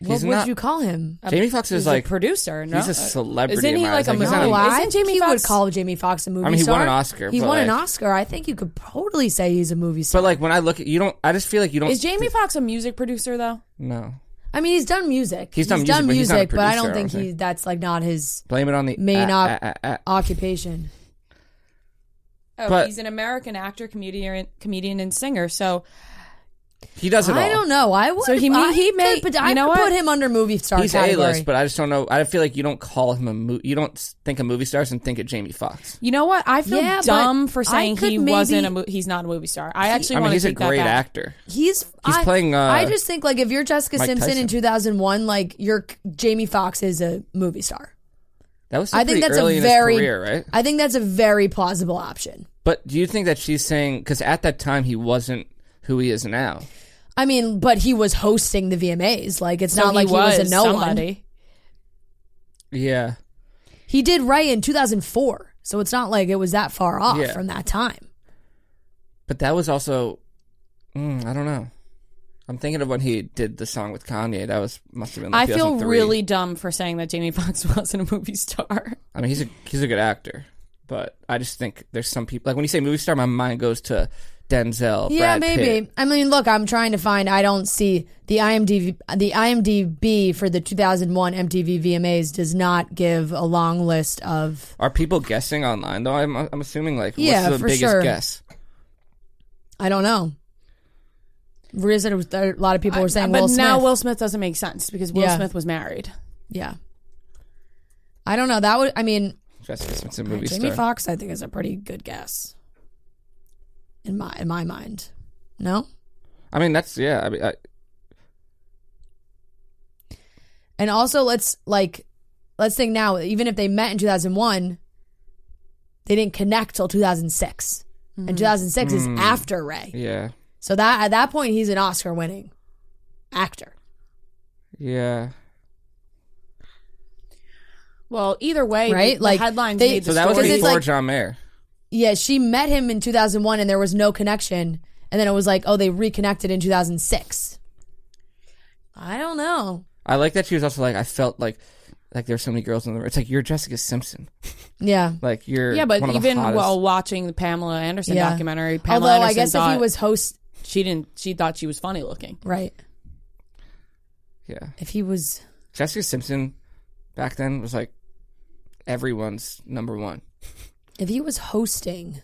What He's would not- you call him? Jamie Foxx is He's like a producer. No? he's a celebrity. Isn't in he my like eyes. a he's not movie- No, Isn't Jamie think he would Foxx- call Jamie Foxx a movie star. I mean, he star. won an Oscar, He but, won an like- Oscar. I think you could totally say he's a movie star. But like when I look at you, don't. I just feel like you don't. Is Jamie Foxx a music producer though? No. I mean, he's done music. He's done music, but he's not a but I don't producer, think I'm he. saying. That's like not his Blame it on the May ah, not- ah, ah, ah. occupation. Oh, But- he's an American actor, comedian, comedian, and singer. So He does it all. I don't know. I would. So he- I he could- may- but you I know could what? put him under movie star He's A category. list, but I just don't know. I feel like you don't call him a mo- you don't think of movie stars and think of Jamie Foxx. You know what? I feel Yeah, but dumb for I saying could he wasn't a mo- he's not a movie star. I actually I want mean, to he's a take that great back. actor. He's He's I, playing, uh, I just think like if you're Jessica Mike Simpson in Tyson. 2001, like you're Jamie Foxx is a movie star. That was I think pretty that's early a in very his career, right? I think that's a very plausible option. But do you think that she's saying because at that time he wasn't who he is now? I mean, but he was hosting the VMAs. Like it's So not like he was a no one. Yeah, He did right in 2004, so it's not like it was that far off Yeah. from that time. but that was also mm, I don't know. I'm thinking of when he did the song with Kanye. That was must have been. Like I feel really dumb for saying that Jamie Foxx wasn't a movie star. I mean, he's a he's a good actor, but I just think there's some people like when you say movie star, my mind goes to Denzel. yeah, Brad maybe. Pitt. I mean, look, I'm trying to find. I don't see the IMDb. The IMDb for the 2001 MTV VMAs does not give a long list of. Are people guessing online though? I'm I'm assuming like Yeah, what's the for biggest sure. guess? I don't know. Ria said it was, a lot of people were saying but Will Smith. now Will Smith doesn't make sense because Will Yeah. Smith was married. yeah. I don't know. That would. I mean, Jessica Simpson movie Jamie star. Foxx. I think is a pretty good guess. In my in my mind, no. I mean, that's yeah. I mean, I, And also, let's like, let's think now. Even if they met in 2001, they didn't connect till 2006, and 2006 is Mm. after Ray. yeah, So that at that point, he's an Oscar-winning actor. yeah. Well, either way, Right? The, the like headlines they, made the So that was because before like, John Mayer. Yeah, she met him in 2001, and there was no connection, and then it was like, oh, they reconnected in 2006. I don't know. I like that she was also like I felt like like there's so many girls in the room. It's like you're Jessica Simpson. Yeah. Like you're yeah, but one of even hottest- while watching the Pamela Anderson Yeah. documentary, Pamela Although I Anderson guess if he was host, she didn't. She thought she was funny looking. right? yeah If he was, Jessica Simpson back then was like everyone's number one. If he was hosting,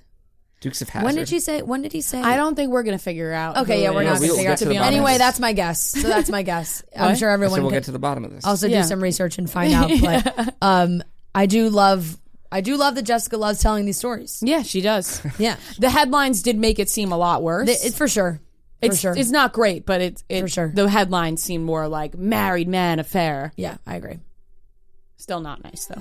Dukes of Hazzard. when did she say? When did he say? I don't think we're gonna figure out. Okay, yeah, we're is. not we'll gonna figure get out. to the bottom of Anyway, this. that's my guess. So that's my guess. I'm What? sure I everyone said we'll can get to the bottom of this. also Yeah. do some research and find out. But um, I do love, I do love that Jessica loves telling these stories. Yeah, she does. Yeah, the headlines did make it seem a lot worse. Th- it's for sure. For it's sure. it's not great, but it, it For sure. the headlines seem more like married man affair. yeah, I agree. Still not nice though.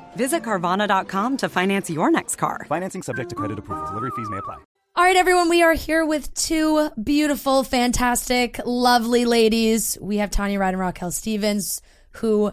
Visit Carvana.com to finance your next car. Financing subject to credit approval. Delivery fees may apply. All right, everyone, we are here with two beautiful, fantastic, lovely ladies. We have Tanya Rad and Raquelle Stevens, who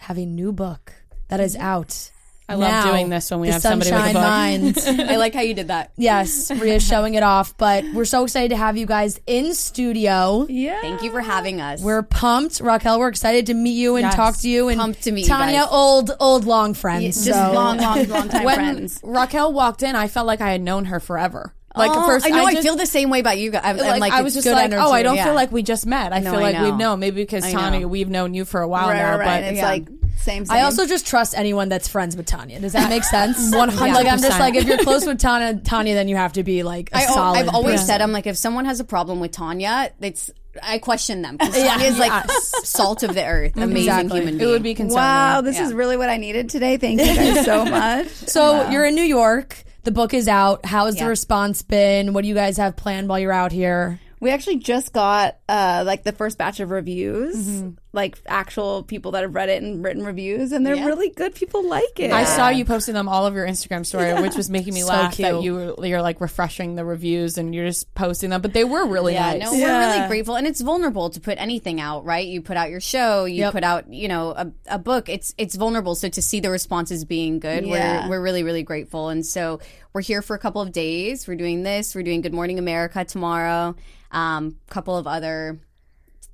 have a new book that is out. I love doing this when we have somebody with a Sunshine book. Mind. I like how you did that. yes, Ria's showing it off, but we're so excited to have you guys in studio. Yeah. Thank you for having us. We're pumped, Raquelle. We're excited to meet you and Yes. talk to you. And Pumped to meet you Tanya, guys. old, old, long friends. just so- long, long, long time when friends. Raquelle walked in, I felt like I had known her forever. Like Oh, first, I know. I, just- feel the same way about you guys. I'm, like, I'm like I was just good like, energy. oh, I don't yeah. feel like we just met. I No, feel I like know. we've known. Maybe because I Tanya, know. we've known you for a while Right, now. right, but It's yeah. like same. same. I also just trust anyone that's friends with Tanya. Does that make sense? 100%. Like I'm just like if you're close with Tanya, Tanya, then you have to be like a I, solid. I've always person. said I'm like if someone has a problem with Tanya, it's I question them because Yeah. Is like salt of the earth, mm-hmm. amazing Exactly. human it would be concerning. Wow, this Yeah. is really what I needed today. Thank you guys so much. So you're in New York. The book is out. How has the response been? What do you guys have planned while you're out here? We actually just got uh, like the first batch of reviews, Mm-hmm. Like actual people that have read it and written reviews, and they're Yeah. really good. People like it. I saw you posting them all over your Instagram story, which was making me So laugh that you were, you're like refreshing the reviews and you're just posting them. But they were really Yeah, nice. no, we're really grateful, and it's vulnerable to put anything out, right? You put out your show, you Yep. put out, you know, a, a book. It's it's vulnerable, so to see the responses being good, Yeah. we're we're really really grateful, and so we're here for a couple of days. We're doing this. We're doing Good Morning America tomorrow. Um, couple of other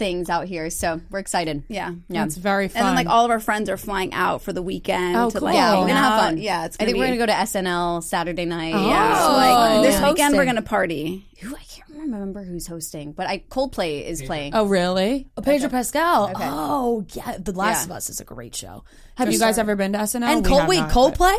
things out here. So we're excited. Yeah. Yeah. It's very fun. And then like all of our friends are flying out for the weekend. Oh, to, cool. Like, Yeah, we're gonna have fun. Yeah, it's. I think be- we're gonna go to SNL Saturday night. Oh. Yeah, Oh, so like oh, this yeah. weekend we're gonna party. Who I can't remember who's hosting, but I Coldplay is playing. oh, really? Oh, Pedro Pascal. Okay. Oh, yeah. The Last Yeah. of Us is a great show. Have you guys ever been to SNL? And We Cole, have wait, not, but Coldplay?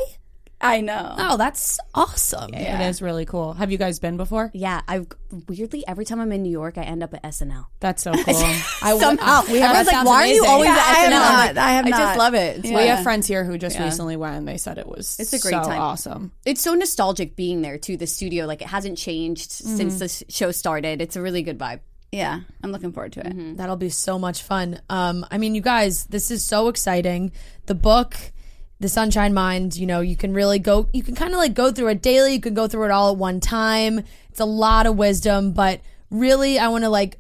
I know. Oh, that's awesome. It is really cool. Have you guys been before? Yeah, I weirdly every time I'm in New York, I end up at SNL. That's so cool. I, Somehow, we have everyone's like, sounds "Why are you always Yeah, at I have SNL?" I'm not. I have I just love it. Yeah. We have friends here who just Yeah. recently went and they said it was It's a great so time. awesome. It's so nostalgic being there too. The studio, like it hasn't changed since the show started. It's a really good vibe. Yeah, I'm looking forward to it. That'll be so much fun. Um, I mean, you guys, this is so exciting. The book, The Sunshine Mind, you know, you can really go, you can kind of like go through it daily. You can go through it all at one time. It's a lot of wisdom, but really, I want to like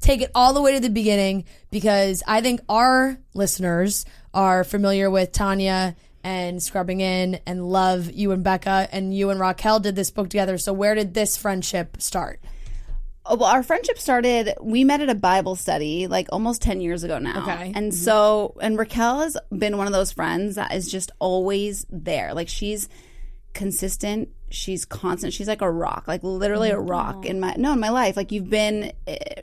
take it all the way to the beginning because I think our listeners are familiar with Tanya and Scrubbing In and love you and Becca and you and Raquelle did this book together. So where did this friendship start? Oh, well, our friendship started. We met at a Bible study like almost ten years ago now. Okay. and mm-hmm. so and Raquelle has been one of those friends that is just always there. Like she's consistent. She's constant. She's like a rock, like literally a rock mm-hmm. in my no in my life. Like you've been eh,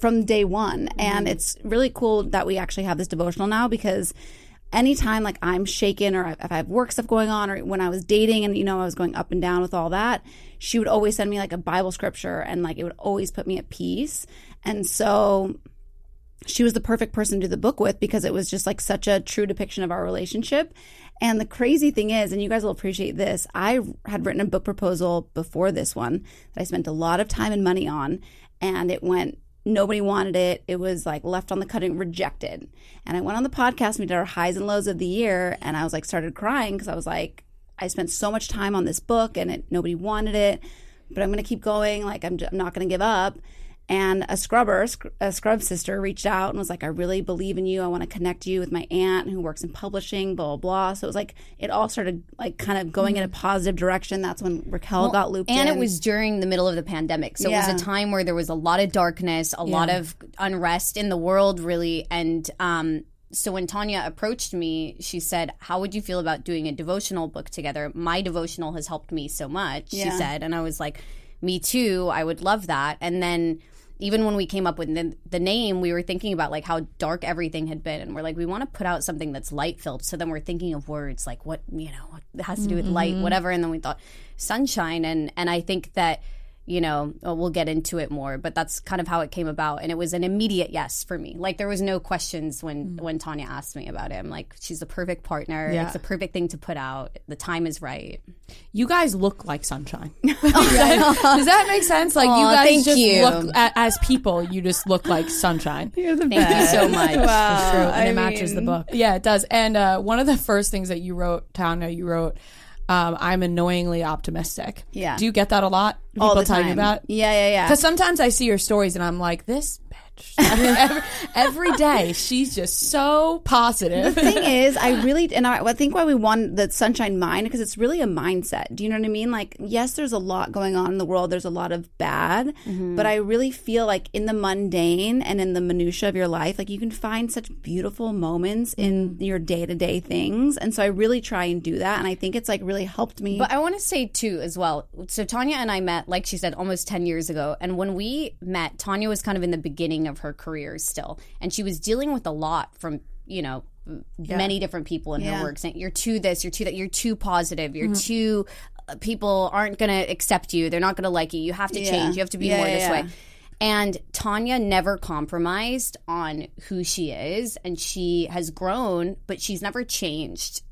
from day one, and mm-hmm. it's really cool that we actually have this devotional now because anytime like I'm shaken or if I have work stuff going on or when I was dating and you know I was going up and down with all that, she would always send me like a Bible scripture and like it would always put me at peace. And so she was the perfect person to do the book with because it was just like such a true depiction of our relationship. And the crazy thing is, and you guys will appreciate this, I had written a book proposal before this one that I spent a lot of time and money on, and it went nobody wanted it. It was like left on the cutting, rejected. And I went on the podcast, we did our highs and lows of the year, and I was like started crying because I was like, I spent so much time on this book and it nobody wanted it, but I'm gonna keep going. Like I'm, j- I'm not gonna give up. And a scrubber, a scrub sister, reached out and was like, "I really believe in you. I want to connect you with my aunt who works in publishing." Blah blah blah. So it was like it all started like kind of going in a positive direction. That's when Raquelle Well, got looped in. and in. it was during the middle of the pandemic so it was a time where there was a lot of darkness a lot of unrest in the world really and um so when Tanya approached me, she said, "How would you feel about doing a devotional book together? My devotional has helped me so much." She said, and I was like, "Me too. I would love that." And then even when we came up with the, the name, we were thinking about like how dark everything had been, and we're like, we want to put out something that's light filled. So then we're thinking of words like what you know what has to do with light, Mhm. whatever. And then we thought sunshine, and and I think that you know uh, we'll get into it more, but that's kind of how it came about, and it was an immediate yes for me. Like there was no questions when when Tanya asked me about it. I'm like, she's the perfect partner. Yeah. It's the perfect thing to put out. The time is right. You guys look like sunshine. Does that make sense? Like you guys just you. look a- as people. You just look like sunshine. You're the Thank you so much. It's true. And I it matches the book. Yeah, it does. And uh, one of the first things that you wrote, Tanya, you wrote, um, "I'm annoyingly optimistic." Yeah. Do you get that a lot? People all the tell time. you about? Yeah, yeah, yeah. Because sometimes I see your stories and I'm like, this bitch. every, every day, she's just so positive. the thing is, I really, and I, I think why we want the sunshine mind because it's really a mindset. Do you know what I mean? Like, yes, there's a lot going on in the world. There's a lot of bad, mm-hmm. but I really feel like in the mundane and in the minutia of your life, like you can find such beautiful moments in mm-hmm. your day to day things. And so I really try and do that, and I think it's like really helped me. But I want to say too, as well. So Tanya and I met, like she said, almost ten years ago. And when we met, Tanya was kind of in the beginning of her career still, and she was dealing with a lot from you know many different people in Yeah. her work saying you're too this, you're too that, you're too positive, you're Mm-hmm. too. Uh, people aren't going to accept you. They're not going to like you. You have to Yeah. change. You have to be Yeah, more yeah, this yeah. way. And Tanya never compromised on who she is, and she has grown, but she's never changed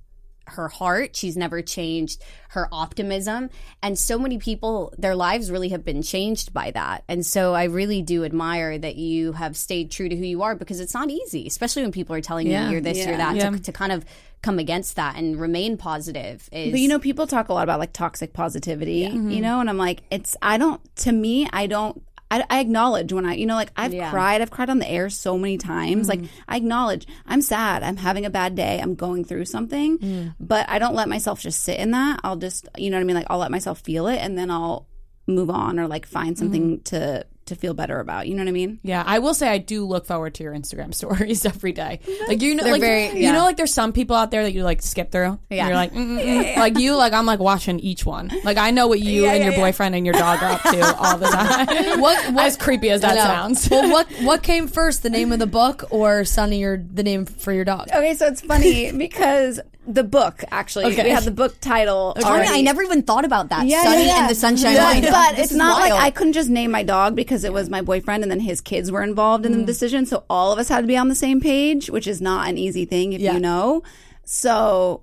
her heart. She's never changed her optimism. And so many people, their lives really have been changed by that. And so I really do admire that you have stayed true to who you are because it's not easy, especially when people are telling Yeah. you you're this, you're that, Yeah. to, to kind of come against that and remain positive. Is, But you know, people talk a lot about like toxic positivity, you know, and I'm like, it's, I don't, to me, I don't, I, I acknowledge when I, you know, like I've Yeah. cried, I've cried on the air so many times. Like mm-hmm. I acknowledge I'm sad, I'm having a bad day, I'm going through something, mm. but I don't let myself just sit in that. I'll just, you know what I mean? Like I'll let myself feel it and then I'll move on or like find something mm-hmm. to to feel better about. You know what I mean? Yeah, I will say I do look forward to your Instagram stories every day. Like you know, They're like very- you know, like there's some people out there that you like skip through. Yeah. You're like, mm, mm, mm. like you, like I'm like watching each one. Like I know what you Yeah, and yeah, your yeah. boyfriend and your dog are up to all the time. What, what as creepy as that sounds. well, what what came first, the name of the book or Sunny, your the name for your dog? Okay, so it's funny because the book actually Okay. we have the book title. Already. I never even thought about that. Yeah, Sunny yeah, yeah. and the Sunshine Line. But This it's not like. I couldn't just name my dog because it was my boyfriend and then his kids were involved in the decision. So all of us had to be on the same page, which is not an easy thing if Yeah. you know. So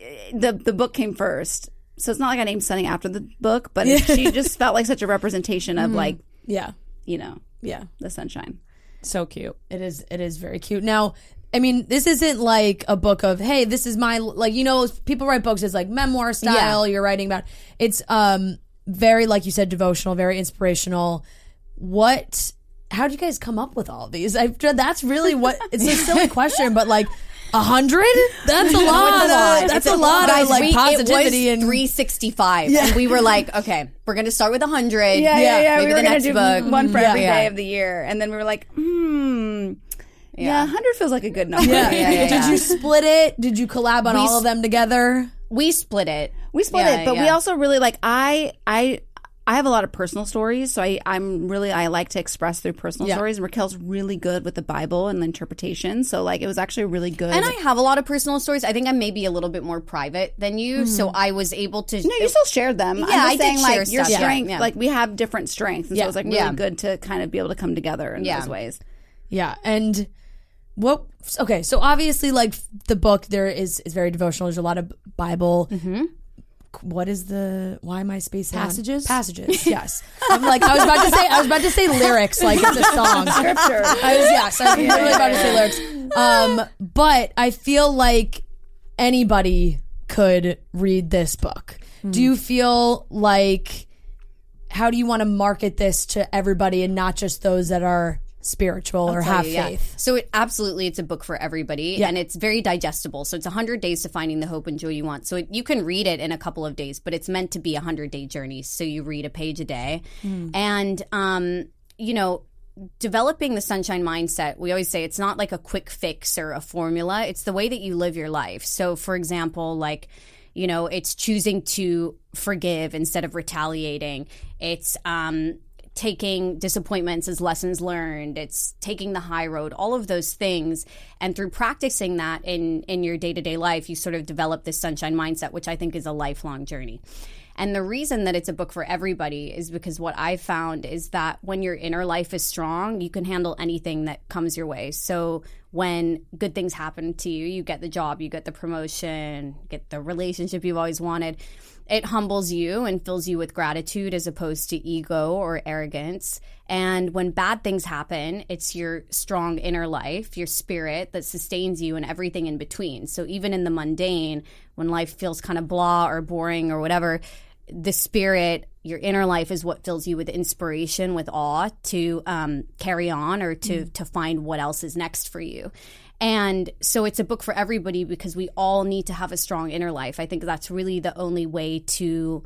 eh, the the book came first. So it's not like I named Sunny after the book, but it, she just felt like such a representation of like, Yeah, you know, yeah. the sunshine. so cute. It is. It is very cute. Now, I mean, this isn't like a book of hey, this is my like you know people write books as like memoir style. You're writing about it's um very like you said devotional, very inspirational. What? How did you guys come up with all these? I've, that's really what it's a silly question, but like a hundred? That's a lot. of- That's a lot of like positivity and 365 and we were like okay we're gonna start with 100 Yeah, yeah, yeah. maybe we were the gonna next do book one for every day Yeah. of the year, and then we were like, hmm, yeah, hundred feels like a good number. yeah. yeah, yeah, Did you split it? Did you collab on We all of them together? we split it We split Yeah, it, but we yeah. also really like I I I have a lot of personal stories, so I I'm really I like to express through personal Yeah. stories. And Raquelle's really good with the Bible and the interpretation, so like it was actually really good. and I have a lot of personal stories. I think I'm maybe a little bit more private than you, mm-hmm. so I was able to. no, you still shared them. Yeah, I'm just I did saying share like your stuff, yeah, strength, yeah. like we have different strengths, and so Yeah. it was like really Yeah. good to kind of be able to come together in Yeah. those ways. Yeah, and what? Okay, so obviously, like the book, there is is very devotional. There's a lot of Bible. Mm-hmm. What is the? Why am I spacing on- Passages? Passages. Yes. I'm like I was about to say. I was about to say lyrics, like it's a song. Scripture. I was yes. I was literally about to say lyrics. Um, but I feel like anybody could read this book. Do you feel like? How do you want to market this to everybody and not just those that are spiritual or have you, yeah. faith? So it absolutely it's a book for everybody Yeah. and it's very digestible. So it's 100 days to finding the hope and joy you want. So it, you can read it in a couple of days, but it's meant to be a 100-day journey. So you read a page a day. And um you know, developing the sunshine mindset, we always say it's not like a quick fix or a formula. It's the way that you live your life. So for example, like you know, it's choosing to forgive instead of retaliating. It's um taking disappointments as lessons learned it's taking the high road all of those things and through practicing that in in your day-to-day life you sort of develop this sunshine mindset which i think is a lifelong journey and the reason that it's a book for everybody is because what I've found is that when your inner life is strong, you can handle anything that comes your way. So when good things happen to you, you get the job, you get the promotion, get the relationship you've always wanted. It humbles you and fills you with gratitude as opposed to ego or arrogance. And when bad things happen, it's your strong inner life, your spirit that sustains you and everything in between. So even in the mundane, when life feels kind of blah or boring or whatever, the spirit, your inner life is what fills you with inspiration, with awe to um, carry on or to to find what else is next for you. And so it's a book for everybody because we all need to have a strong inner life. I think that's really the only way to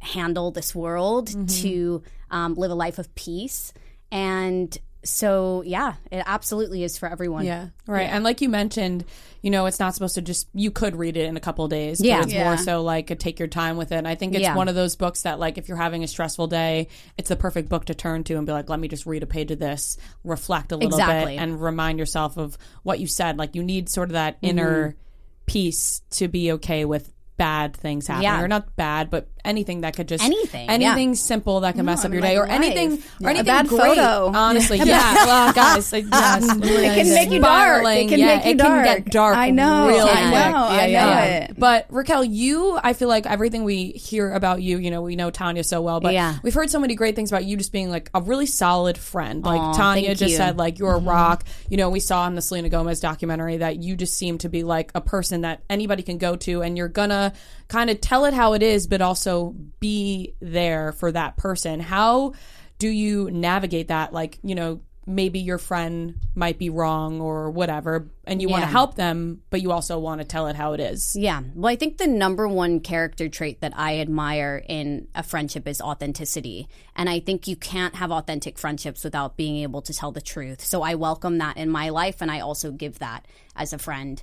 handle this world, to um, live a life of peace. And so, yeah, it absolutely is for everyone. Yeah. Right. And like you mentioned, you know, it's not supposed to just, you could read it in a couple of days. but Yeah. it's Yeah. more so like a take your time with it. And I think it's Yeah. one of those books that, like, if you're having a stressful day, it's the perfect book to turn to and be like, let me just read a page of this, reflect a little Exactly. bit, and remind yourself of what you said. Like, you need sort of that inner mm-hmm. peace to be okay with bad things happening Yeah. or not bad but anything that could just Anything, anything simple that can mess up in, your day or life. anything or Yeah. A anything bad great photo. honestly yeah well guys like, yes, It can make you dark. It can yeah, make you it dark. can get dark I know. real I know. I know it. But Raquelle, you, I feel like everything we hear about you, you know, we know Tanya so well, but Yeah. we've heard so many great things about you just being like a really solid friend. Like Aw, Tanya just you. said, like you're a mm-hmm. rock. You know, we saw in the Selena Gomez documentary that you just seem to be like a person that anybody can go to, and you're gonna kind of tell it how it is, but also be there for that person. How do you navigate that? Like, you know, maybe your friend might be wrong or whatever and you want to help them but you also want to tell it how it is Yeah. Well, I think the number one character trait that I admire in a friendship is authenticity. And I think you can't have authentic friendships without being able to tell the truth. So I welcome that in my life and I also give that as a friend.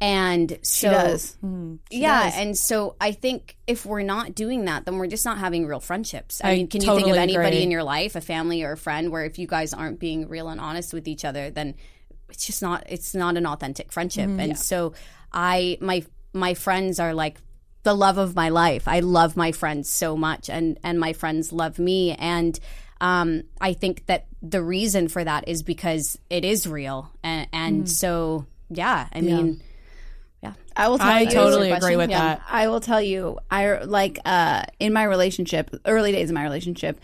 And She so does. She yeah, does. and so I think if we're not doing that, then we're just not having real friendships. I, I mean, can you think of anybody agree. in your life, a family or a friend, where if you guys aren't being real and honest with each other, then it's just not it's not an authentic friendship. Mm-hmm. and so I my my friends are like the love of my life. I love my friends so much, and and my friends love me, and um, I think that the reason for that is because it is real, and, and Mm. so yeah, I mean. Yeah. I will tell I you. totally agree with Yeah. that. I will tell you. I like uh, in my relationship, early days of my relationship.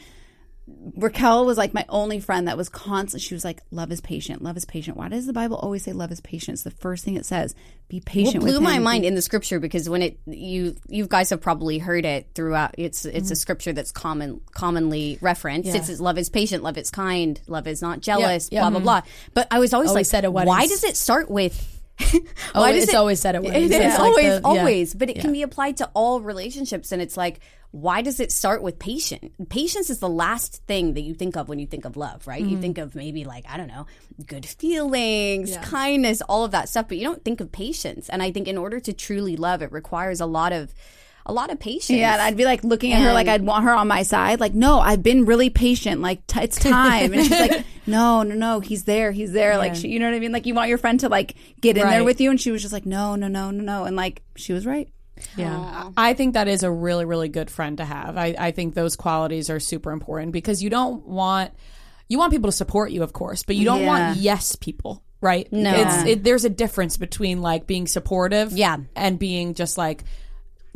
Raquelle was like my only friend that was constant. She was like, "Love is patient. Love is patient." Why does the Bible always say love is patient? It's the first thing it says. Be patient. What blew with my mind in the scripture because when it you you guys have probably heard it throughout. It's it's Mm-hmm. a scripture that's common commonly referenced. Yeah. It's love is patient, love is kind, love is not jealous, yeah. blah blah blah. But I was always, Always like, said at why does it start with? Oh, why it's it- always said at weddings. It's like always the- yeah. always, but it can be applied to all relationships, and it's like. Why does it start with patient? Patience is the last thing that you think of when you think of love, right? Mm-hmm. You think of maybe like, I don't know, good feelings, kindness, all of that stuff, but you don't think of patience. And I think in order to truly love, it requires a lot of a lot of patience. Yeah, and I'd be like looking at her like I'd want her on my side. Like, no, I've been really patient. Like, t- it's time. And she's like, no, no, no, he's there, he's there. Like, she, you know what I mean? Like, you want your friend to like get in there with you, and she was just like, no, no, no, no, no, and like she was right. Yeah. I think that is a really, really good friend to have. I, I think those qualities are super important because you don't want you want people to support you, of course, but you don't Yeah. want yes people, right? No. It's it, there's a difference between like being supportive Yeah. and being just like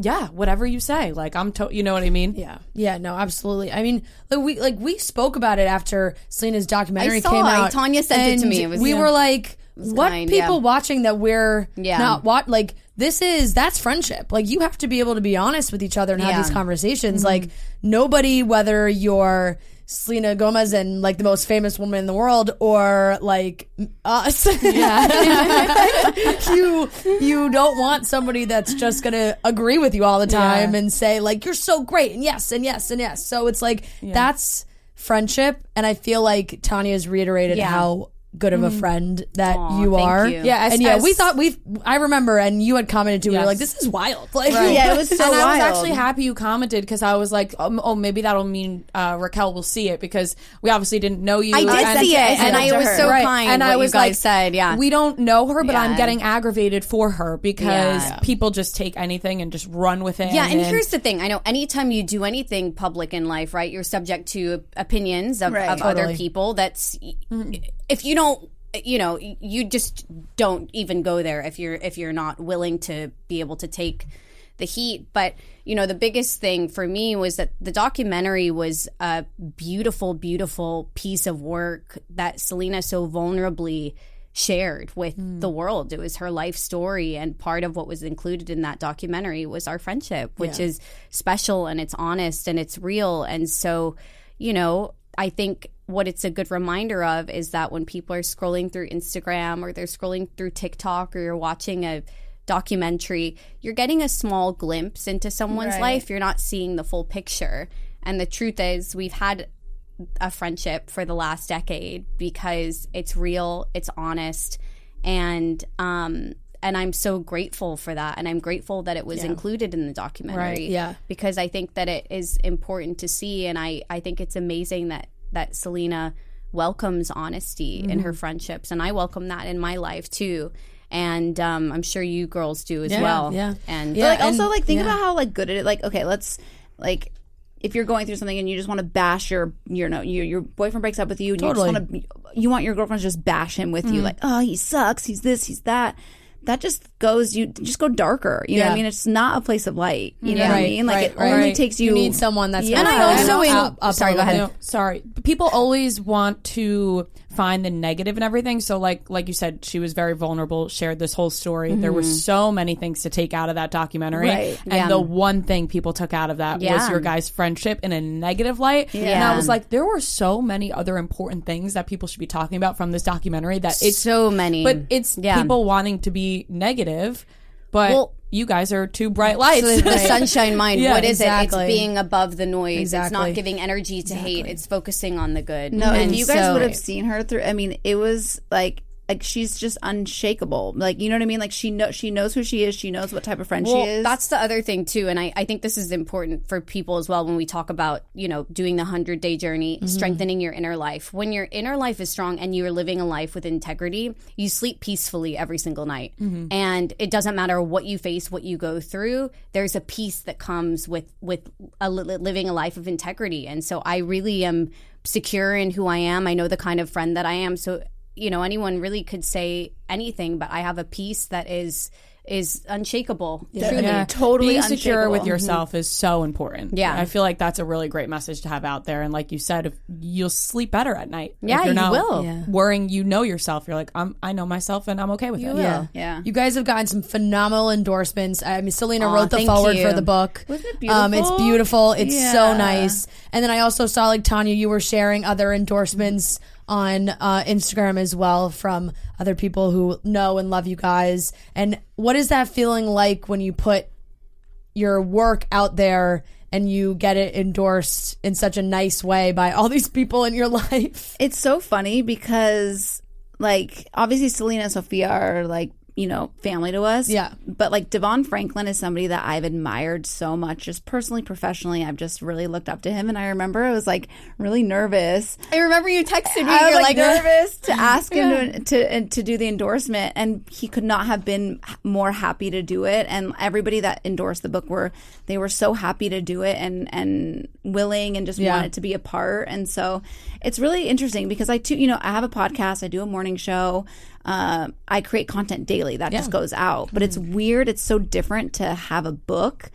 yeah, whatever you say. Like I'm to- you know what I mean? Yeah, yeah, no, absolutely. I mean, like we like we spoke about it after Selena's documentary I saw came out. Tanya sent it to me. It was- we yeah. were like, what kind, people yeah. watching that we're Yeah. not what like this is that's friendship. Like you have to be able to be honest with each other and have Yeah. Mm-hmm. these conversations. Like nobody, whether you're Selena Gomez and like the most famous woman in the world, or like us, Yeah. you you don't want somebody that's just gonna agree with you all the time and say like you're so great and yes and yes and yes. So it's like that's friendship, and I feel like Tanya's reiterated Yeah. how good of a friend that Aw, you thank are. you. Yeah, as- and yeah, we thought we. I remember, and you had commented to me were Yes. like, "This is wild." Like, Yeah, it was so and I was wild. actually happy you commented because I was like, um, oh, maybe that'll mean uh, Raquelle will see it because we obviously didn't know you. I did and, see it, I sent and it I to was her. so Right. kind. And I was like, said, yeah. we don't know her, but I'm Yeah. getting aggravated for her because Yeah. people just take anything and just run with it. Yeah, and here's the thing. I know anytime you do anything public in life, right, you're subject to opinions of, Right. of other Totally. people. That's if you don't, you know, you just don't even go there if you're if you're not willing to be able to take the heat. But you know, the biggest thing for me was that the documentary was a beautiful, beautiful piece of work that Selena so vulnerably shared with hmm. the world. It was her life story, and part of what was included in that documentary was our friendship, which is special and it's honest and it's real. And so, you know, I think what it's a good reminder of is that when people are scrolling through Instagram or they're scrolling through TikTok or you're watching a documentary, you're getting a small glimpse into someone's Right. life. You're not seeing the full picture. And the truth is, we've had a friendship for the last decade because it's real, it's honest, and um and I'm so grateful for that and I'm grateful that it was included in the documentary. Right, yeah. Because I think that it is important to see and I I think it's amazing that that Selena welcomes honesty in Mm-hmm. her friendships and I welcome that in my life too. And um, I'm sure you girls do as Yeah, well. yeah. And But like also and- like think yeah. about how like good it is. Like okay, let's like if you're going through something and you just want to bash your your no your, your boyfriend breaks up with you and Totally. you just want to you want your girlfriend to just bash him with you like oh he sucks he's this he's that that just goes you just go darker you know what Yeah. I mean it's not a place of light you know what I Right, mean like right, it right. only Right. takes you You need someone that's Yeah. gonna And I pull also you in- up- up sorry, go little ahead. bit. No, sorry. People always want to find the and everything. So like like you said, she was very vulnerable, shared this whole story. There were Mhm. so many things to take out of that documentary. Right. And Yeah. the one thing people took out of that was your guys' friendship in a negative light. And Yeah. I was like, there were so many other important things that people should be talking about from this documentary that it's So many. But it's Yeah. people wanting to be negative, but Well- you guys are two bright lights. So the, the sunshine mind. Yeah, what is exactly. it? It's being above the noise. It's not giving energy to hate. It's focusing on the good. No, and if you guys so- would have seen her through, I mean, it was like like she's just unshakable. Like you know what I mean? Like she know she knows who she is. She knows what type of friend well, she is. That's the other thing too, and I, I think this is important for people as well when we talk about you know doing the hundred day journey, Mm-hmm. strengthening your inner life. When your inner life is strong and you are living a life with integrity, you sleep peacefully every single night, Mm-hmm. and it doesn't matter what you face, what you go through. There's a peace that comes with with a, li- living a life of integrity, and so I really am secure in who I am. I know the kind of friend that I am, so you know anyone really could say anything, but I have a piece that is is unshakable. Truly. Yeah. Totally being secure with yourself is so important. Yeah. I feel like that's a really great message to have out there. And like you said, if you'll sleep better at night. If Yeah, you're you not will. Yeah. Worrying, you know yourself. You're like, I'm, I know myself, and I'm okay with it. Yeah. yeah. You guys have gotten some phenomenal endorsements. I mean, Selena Aw, wrote the forward you. for the book. Wasn't it Um, it's beautiful? beautiful. It's so nice. And then I also saw like Tanya, you were sharing other endorsements on uh, Instagram as well from other people who know and love you guys. And what is that feeling like when you put your work out there and you get it endorsed in such a nice way by all these people in your life? It's so funny because, like, obviously Selena and Sofia are like, you know, family to us. Yeah. But like DeVon Franklin is somebody that I've admired so much, just personally, professionally. I've just really looked up to him. And I remember I was like really nervous. I remember you texted me. I was like, like, nervous to ask him to, to to do the endorsement, and he could not have been more happy to do it. And everybody that endorsed the book were they were so happy to do it and and willing and just Yeah. wanted to be a part. And so it's really interesting because I too, you know, I have a podcast, I do a morning show. Um, I create content daily that just goes out, but it's weird. It's so different to have a book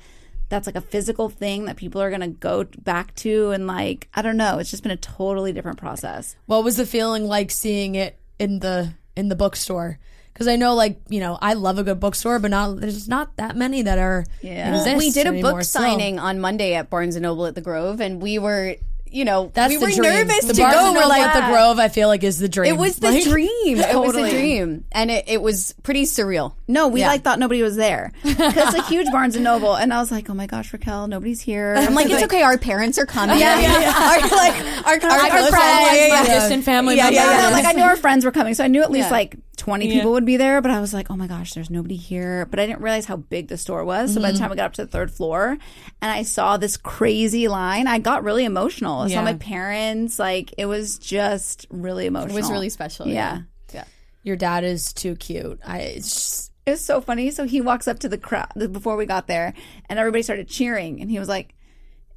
that's like a physical thing that people are going to go back to and like i don't know it's just been a totally different process What was the feeling like seeing it in the in the bookstore? Because I know, like you know, I love a good bookstore, but not there's not that many that are. Yeah. Well, exist we did a anymore book still. signing on Monday at Barnes and Noble at the Grove, and we were, you know, That's we the were dream. nervous the to go. We're like the Grove. I feel like is the dream. It was the like, dream. It totally. was a dream, and it, it was pretty surreal. No, we yeah. like thought nobody was there because it's a huge Barnes and Noble, and I was like, oh my gosh, Raquelle, nobody's here. I'm like, it's like, okay, our parents are coming. Yeah, yeah, yeah. our, like our, our, our friends, friends, my distant family. Yeah, yeah, yeah, Like I knew our friends were coming, so I knew at least like 20 yeah. people would be there, but I was like, oh my gosh, there's nobody here. But I didn't realize how big the store was. So mm-hmm. by the mm-hmm. time I got up to the third floor and I saw this crazy line, I got really emotional. I yeah. saw my parents. Like, it was just really emotional. It was really special. Yeah. Yeah. yeah. Your dad is too cute. I, it's just, it was so funny. So he walks up to the crowd before we got there, and everybody started cheering, and he was like,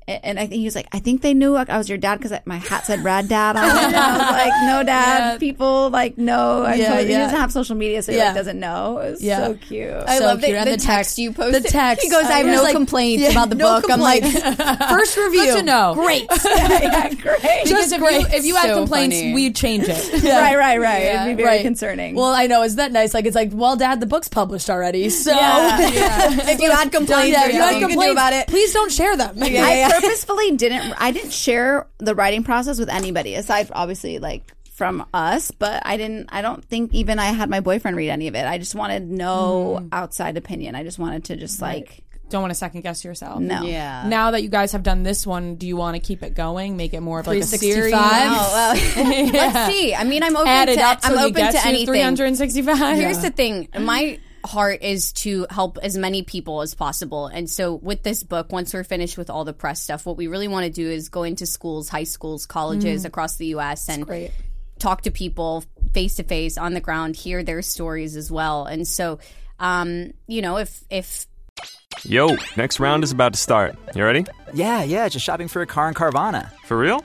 and I think he was like, I think they knew I was your dad because my hat said "Rad Dad" on it. And I was like, No, Dad. People like know. I Yeah, told- He yeah. doesn't have social media, so he Yeah. like doesn't know. It was Yeah. so cute. I So love cute. the, And the, the text, text- you posted. the text. He goes, I have no like, complaints yeah, about the no book. I'm like, First review. Good to know. Great. yeah, great. Because if you, if you had So complaints, funny. we'd change it. Right, right, right. Yeah. It'd be very Right. concerning. Well, I know. Isn't that nice? Like, it's like, well, Dad, the book's published already. So, if you had complaints, if you had nothing you can do complaints about it. please don't share them. I purposefully didn't. I didn't share the writing process with anybody aside, obviously, like from us. But I didn't. I don't think even I had my boyfriend read any of it. I just wanted no mm-hmm. outside opinion. I just wanted to just like Don't want to second guess yourself. no. Yeah. Now that you guys have done this one, do you want to keep it going? Make it more of like a 365? series? Oh, well, let's see. I mean, I'm open Add it to. up I'm till open get to to anything. 365. Here's the thing. My heart is to help as many people as possible. And so with this book, once we're finished with all the press stuff, what we really want to do is go into schools, high schools, colleges across the US and great. talk to people face to face on the ground, hear their stories as well. And so um, you know, if if Yo, next round is about to start. You ready? Yeah, yeah, just shopping for a car in Carvana. For real?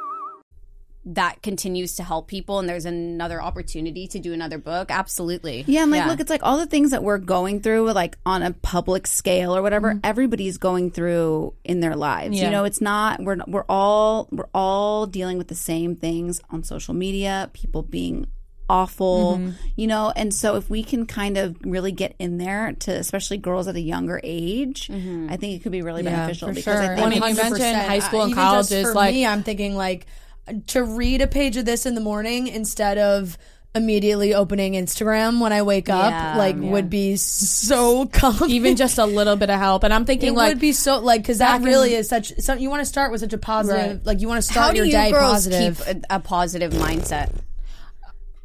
That continues to help people and there's another opportunity to do another book absolutely Yeah, and like, look, it's like all the things that we're going through, like on a public scale or whatever. Mm-hmm. Everybody's going through in their lives. Yeah. You know, it's not we're we're all we're all dealing with the same things on social media. People being awful, Mm-hmm. you know. And so, if we can kind of really get in there to, especially girls at a younger age, Mm-hmm. I think it could be really Yeah, beneficial for because I sure. think I mean, you it's- mentioned high school and Even college is for like- me, I'm thinking like to read a page of this in the morning instead of immediately opening Instagram when I wake up, Yeah, like yeah. would be so calming. Even just a little bit of help. And I'm thinking it like would be so like because that really is such. So you want to start with such a positive, Right. like you want to start how do your you day girls positive. keep a, a positive mindset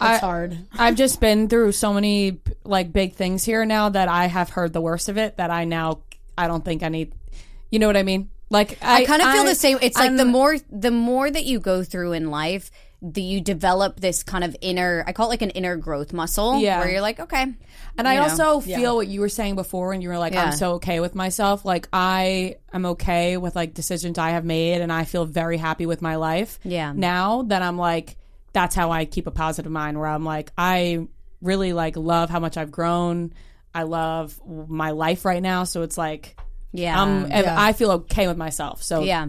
It's hard. I've just been through so many like big things here now that I have heard the worst of it that I now I don't think I need. You know what I mean? Like I, I, kind of feel I- the same. It's like the more the more that you go through in life, the you develop this kind of inner. I call it like an inner growth muscle. Yeah. where you're like, okay. And I know. also feel what you were saying before when you were like, Yeah. I'm so okay with myself. Like I am okay with like decisions I have made and I feel very happy with my life. Yeah. Now that I'm like, that's how I keep a positive mind where I'm like, I really like love how much I've grown. I love my life right now. So it's like, Yeah. um, Yeah. I feel okay with myself. So yeah.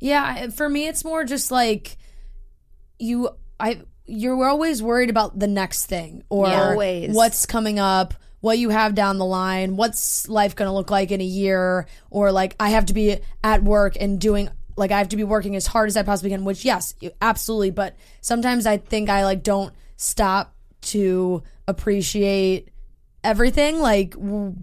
Yeah, for me, it's more just like you. I you're always worried about the next thing or Yeah. Always. what's coming up, what you have down the line, what's life going to look like in a year, or like I have to be at work and doing like I have to be working as hard as I possibly can. Which yes, absolutely, but sometimes I think I like don't stop to appreciate everything. Like w-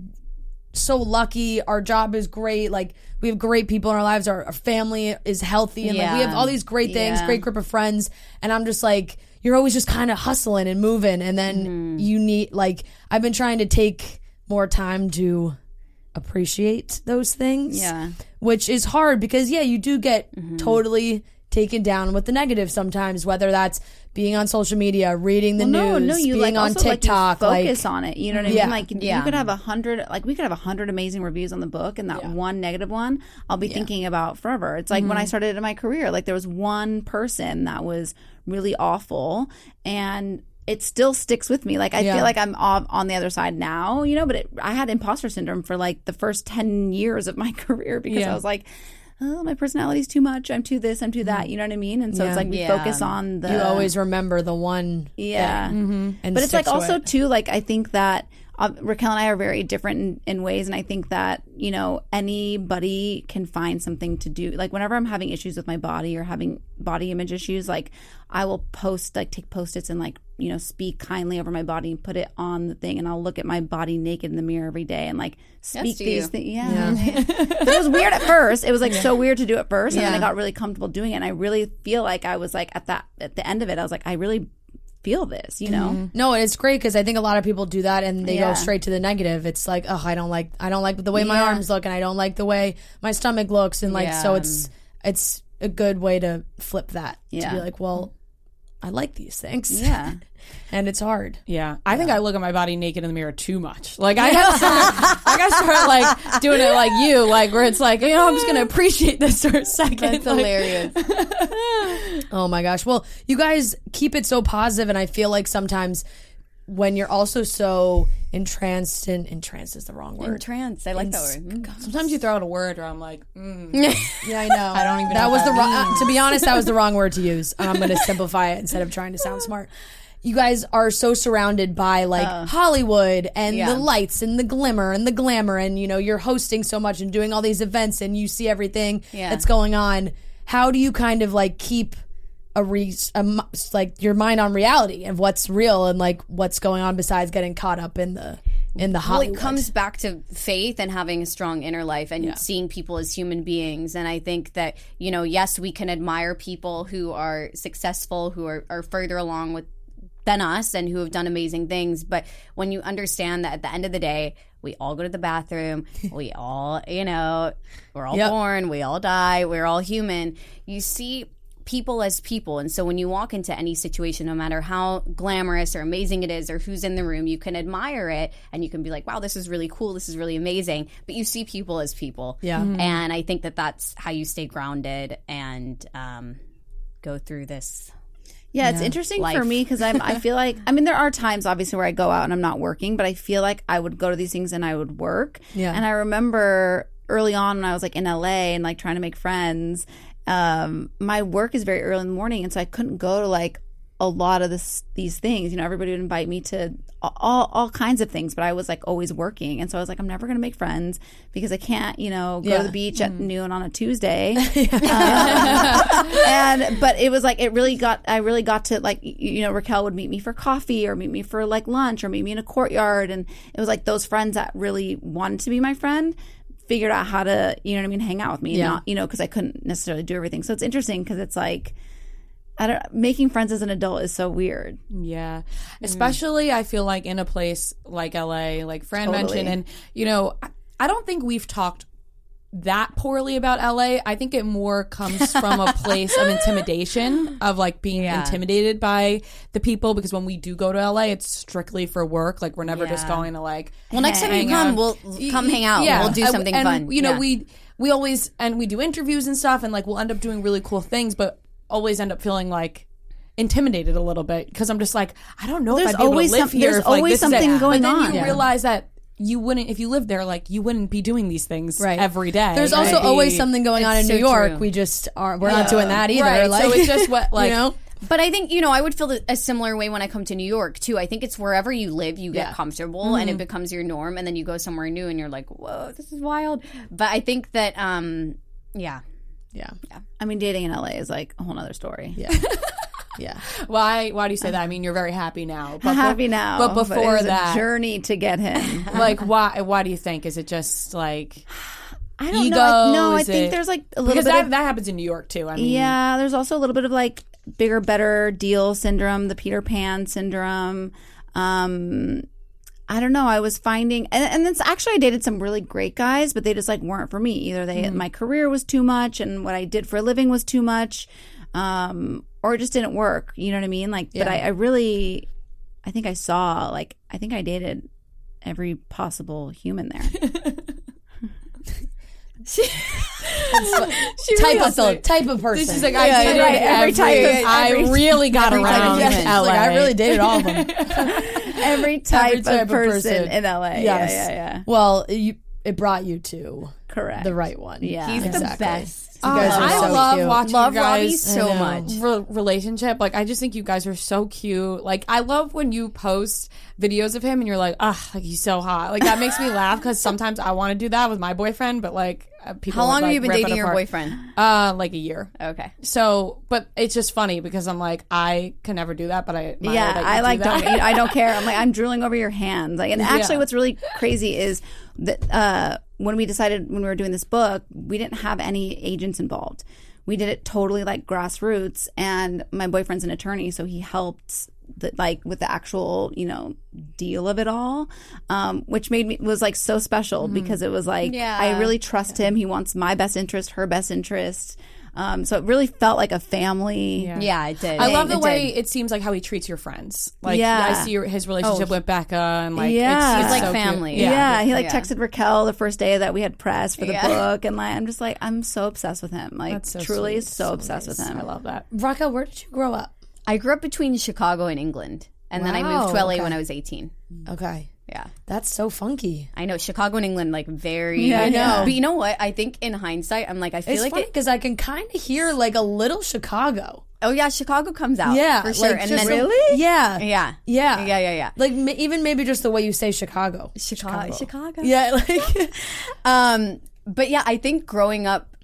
so lucky. Our job is great. Like we have great people in our lives. Our, our family is healthy, and like we Yeah. have all these great things, Yeah. great group of friends. And I'm just like, you're always just kind of hustling and moving, and then Mm-hmm. you need like I've been trying to take more time to appreciate those things. Yeah. Mm-hmm. which is hard because yeah, you do get totally taken down with the negative sometimes, whether that's being on social media, reading the Well, news, no, no, you being like on also, like, TikTok, focus like, on it. You know what I Yeah. mean? Like Yeah. you could have a hundred, like we could have a hundred amazing reviews on the book, and that one negative one, I'll be thinking about forever. It's like when Mm-hmm. I started in my career, like there was one person that was really awful, and it still sticks with me. Like I Yeah. feel like I'm off on the other side now, you know. But it, I had imposter syndrome for like the first ten years of my career because Yeah. I was like. Oh, my personality's too much. I'm too this. I'm too that. You know what I mean? And so Yeah. it's like we Yeah. focus on the. you always remember the one. Yeah. thing and But mm-hmm. it's like also it. too like I think that uh, Raquelle and I are very different in, in ways, and I think that you know anybody can find something to do. Like whenever I'm having issues with my body or having body image issues, like I will post like take post its and like you know speak kindly over my body and put it on the thing, and I'll look at my body naked in the mirror every day and like speak to these things. Yeah, but it was weird at first. It was like so weird to do at first, and then I got really comfortable doing it. And I really feel like I was like at that at the end of it, I was like I really feel this, you know. Mm-hmm. No, it's great because I think a lot of people do that and they Yeah. go straight to the negative. It's like, oh, I don't like, I don't like the way my arms look, and I don't like the way my stomach looks, and like, so it's it's a good way to flip that to be like, well, I like these things, Yeah. and it's hard. Yeah, I think I look at my body naked in the mirror too much. Like I gotta start, I gotta start like doing it like you, like where it's like you know I'm just gonna appreciate this for a second. That's Like, hilarious. Oh my gosh. Well, you guys keep it so positive, and I feel like sometimes when you're also so entranced and entranced is the wrong word. Trance. I like that word. Mm. Sometimes you throw out a word where I'm like, mm. Yeah, I know. I don't even That know was what the wrong. means. to be honest, that was the wrong word to use. I'm going to simplify it instead of trying to sound smart. You guys are so surrounded by like Hollywood and Yeah. the lights and the glimmer and the glamour, and you know you're hosting so much and doing all these events, and you see everything Yeah. that's going on. How do you kind of like keep a re a like your mind on reality of what's real and like what's going on besides getting caught up in the in the Well, Hollywood? it comes back to faith and having a strong inner life and seeing people as human beings. And I think that, you know, yes, we can admire people who are successful, who are, are further along with than us and who have done amazing things. But when you understand that at the end of the day, we all go to the bathroom, we all, you know, we're all Yep. born, we all die, we're all human. You see people as people. And so when you walk into any situation, no matter how glamorous or amazing it is or who's in the room, you can admire it and you can be like, wow, this is really cool. This is really amazing. But you see people as people. Yeah. Mhm. And I think that that's how you stay grounded and um, go through this. Yeah, it's Yeah. interesting Life. for me because I'm. I feel like I mean there are times obviously where I go out and I'm not working, but I feel like I would go to these things and I would work. Yeah. And I remember early on when I was like in LA and like trying to make friends, um, my work is very early in the morning, and so I couldn't go to like a lot of this these things. You know, everybody would invite me to all all kinds of things, but I was like always working, and so I was like, I'm never going to make friends because I can't, you know, go Yeah. to the beach at noon on a Tuesday. Um, and but it was like it really got I really got to like you know Raquelle would meet me for coffee or meet me for like lunch or meet me in a courtyard, and it was like those friends that really wanted to be my friend figured out how to you know what I mean hang out with me, Yeah. not you know because I couldn't necessarily do everything. So it's interesting because it's like. I don't making friends as an adult is so weird. Yeah. Mm. Especially I feel like in a place like LA, like Fran Totally. mentioned and you know, I don't think we've talked that poorly about LA. I think it more comes from a place of intimidation of like being Yeah. intimidated by the people because when we do go to LA, it's strictly for work. Like we're never just going to like Well, next time you come, out. we'll come hang out. Yeah. We'll do something and, fun. You know, Yeah. we we always and we do interviews and stuff and like we'll end up doing really cool things, but always end up feeling like intimidated a little bit because I'm just like I don't know There's if I'd be able always to live some- here. there's if, like, always this is it. something going but then on. You Yeah. realize that you wouldn't if you lived there, like you wouldn't be doing these things Right. every day. There's also be- always something going on in It's New York. true. We just aren't. We're Yeah. not doing that either. Right, Like, so it's just what like you know. But I think, you know, I would feel a similar way when I come to New York too. I think it's wherever you live, you get Yeah. comfortable and it becomes your norm. And then you go somewhere new and you're like, whoa, this is wild. But I think that, um, yeah. Yeah. I mean, dating in LA is like a whole other story. Yeah. yeah. why why do you say that? I mean, you're very happy now. I'm happy now, But before it was that, a journey to get him. like why why do you think? Is it just like I don't ego? know. I- no, I think it- there's like a little because bit that of that happens in New York too. I mean, yeah. There's also a little bit of like bigger, better deal syndrome, the Peter Pan syndrome. Um, I don't know. I was finding, and, and it's actually I dated some really great guys, but they just like weren't for me. Either they Mm-hmm. my career was too much, and what I did for a living was too much, um, or it just didn't work. You know what I mean? Like, but I, I really, I think I saw like I think I dated every possible human there. type of the type of person. This is like I Yeah, dated right, every every, type of- I every- really got every type of around human. LA. Like, I really dated all of them. every type, Every type of of person, person. in LA. Yes. Yeah, yeah, yeah. Well, you, it brought you to Correct. the right one. Yeah. He's Exactly. the best. You guys Oh, are I so love cute. watching Love you guys Robbie so much. re- relationship. Like, I just think you guys are so cute. Like, I love when you post videos of him and you're like, ah, like he's so hot. Like that makes me laugh because sometimes I want to do that with my boyfriend, but like uh, people. How long would, have like, you been rip it dating your apart. boyfriend? Uh, like a year. Okay. So, but it's just funny because I'm like, I can never do that, but I admire yeah, that you I do like that. don't I don't care. I'm like I'm drooling over your hands. Like, and actually, Yeah. what's really crazy is that uh, when we decided when we were doing this book, we didn't have any agents involved. We did it totally like grassroots, and my boyfriend's an attorney, so he helped. The, like with the actual you know deal of it all um which made me was like so special because it was like Yeah. i really trust him he wants my best interest her best interest um so it really felt like a family Yeah, it did. I love It the way did. it seems like how he treats your friends. Like, Yeah. I see your, his relationship Oh, with Becca, and like, Yeah. it's, He's it's like so cute. family. Yeah, Yeah. he like Yeah. texted Raquelle the first day that we had press for the Yeah. book, and like I'm just like I'm so obsessed with him. Like so truly, sweet. so, obsessed with him. I love that. Raquelle, where did you grow up? I grew up between Chicago and England. And then I moved to LA okay. when I was 18. Okay, Yeah. that's so funky. I know Chicago and England like very Yeah, I know. But you know what? I think in hindsight, I'm like I feel It's like funny it, because I can kind of hear like a little Chicago. oh yeah, Chicago comes out. Yeah, for sure. like, and just then a- Yeah, yeah, yeah, yeah, yeah, yeah. Like ma- even maybe just the way you say Chicago. Chicago, Chicago. Yeah, like Um, but yeah, I think growing up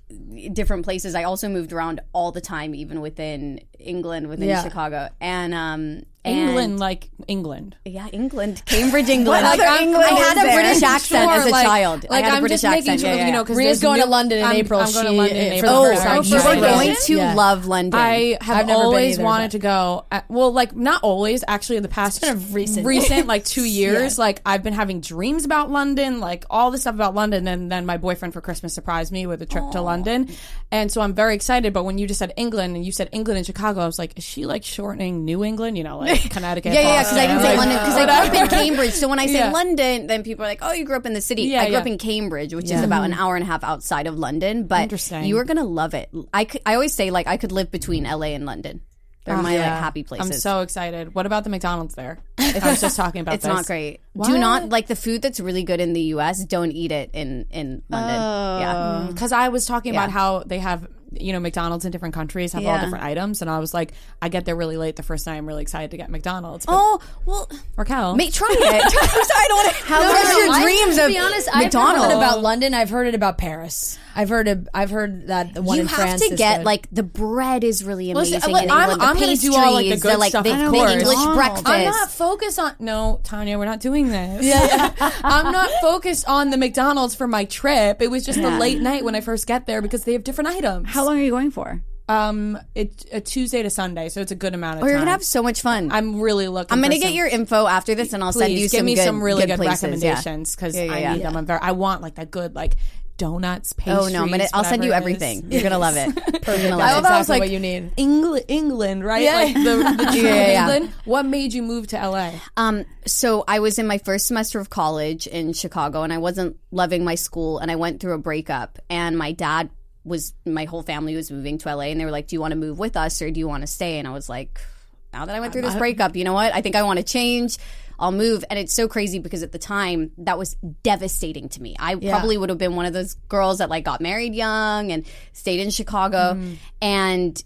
different places, I also moved around all the time, even within England within Yeah. Chicago, and um, England, and- like England. yeah, England, Cambridge, England. What other I had a there? British accent Sure, as a like- child. Like I had a I'm British just making accent. sure, yeah, yeah. you know, because Ria's going to London in I'm, April. I'm going to She- London in April. Oh, first oh, She's you going are to going to Yeah. love London. I have I've always either, wanted but- to go. uh, Well, like not always. Actually, in the past kind of recent. recent like two years. Like I've been having dreams about London, like all this stuff about London, and then my boyfriend for Christmas surprised me with a trip to London, and so I'm very excited. But when you just said England and you said England and Chicago, I was like, is she like shortening New England? You know, like Connecticut. Yeah, yeah, because I didn't say London because I grew up in Cambridge. So when I say Yeah. London, then people are like, "Oh, you grew up in the city." Yeah, I grew yeah. up in Cambridge, which Yeah. is about an hour and a half outside of London. But you are gonna love it. I, could, I always say like I could live between LA and London. They're Ah, my yeah. like happy places. I'm so excited. What about the McDonald's there? I was just talking about it's this. not great. What? Do not like the food that's really good in the U.S. Don't eat it in in London. Oh. yeah, because I was talking about how they have you know McDonald's in different countries have all Yeah. different items, and I was like, I get there really late the first night. I'm really excited to get McDonald's. But Oh well, Raquelle, make try it. I'm sorry, I don't want to. How what are your I- dreams to of be honest, I've McDonald's? heard about London. I've heard it about Paris. I've heard of, I've heard that the one you in have France to is get good. like the bread is really Listen, amazing like, in I'm- England. I'm gonna do all, like, the good stuff, the, of the course. English McDonald's. breakfast. I'm not focused on no, Tanya. We're not doing this. Yeah, I'm not focused on the McDonald's for my trip. It was just the late night when I first get there because they have different items. How long are you going for? Um, it's a Tuesday to Sunday, so it's a good amount of Oh, time. you're gonna have so much fun. I'm really looking. I'm gonna get some- your info after this, and I'll send you give some me good, some really good, places, recommendations because Yeah, yeah, I yeah. need them. I'm very. I want like that good like donuts, pastries. Oh no, I'm gonna, I'll send you whatever it is. everything. You're gonna love it. You're gonna I love love it. it's exactly like what you need. England, England, right? Yeah. Like the, the Yeah, yeah, yeah. England. What made you move to LA? Um, so I was in my first semester of college in Chicago, and I wasn't loving my school, and I went through a breakup, and my dad was my whole family was moving to LA, and they were like, "Do you want to move with us, or do you want to stay?" And I was like, "Now that I went through this breakup, you know what? I think I want to change." I'll move. And it's so crazy because at the time that was devastating to me. I probably would have been one of those girls that like got married young and stayed in Chicago. Mm-hmm. And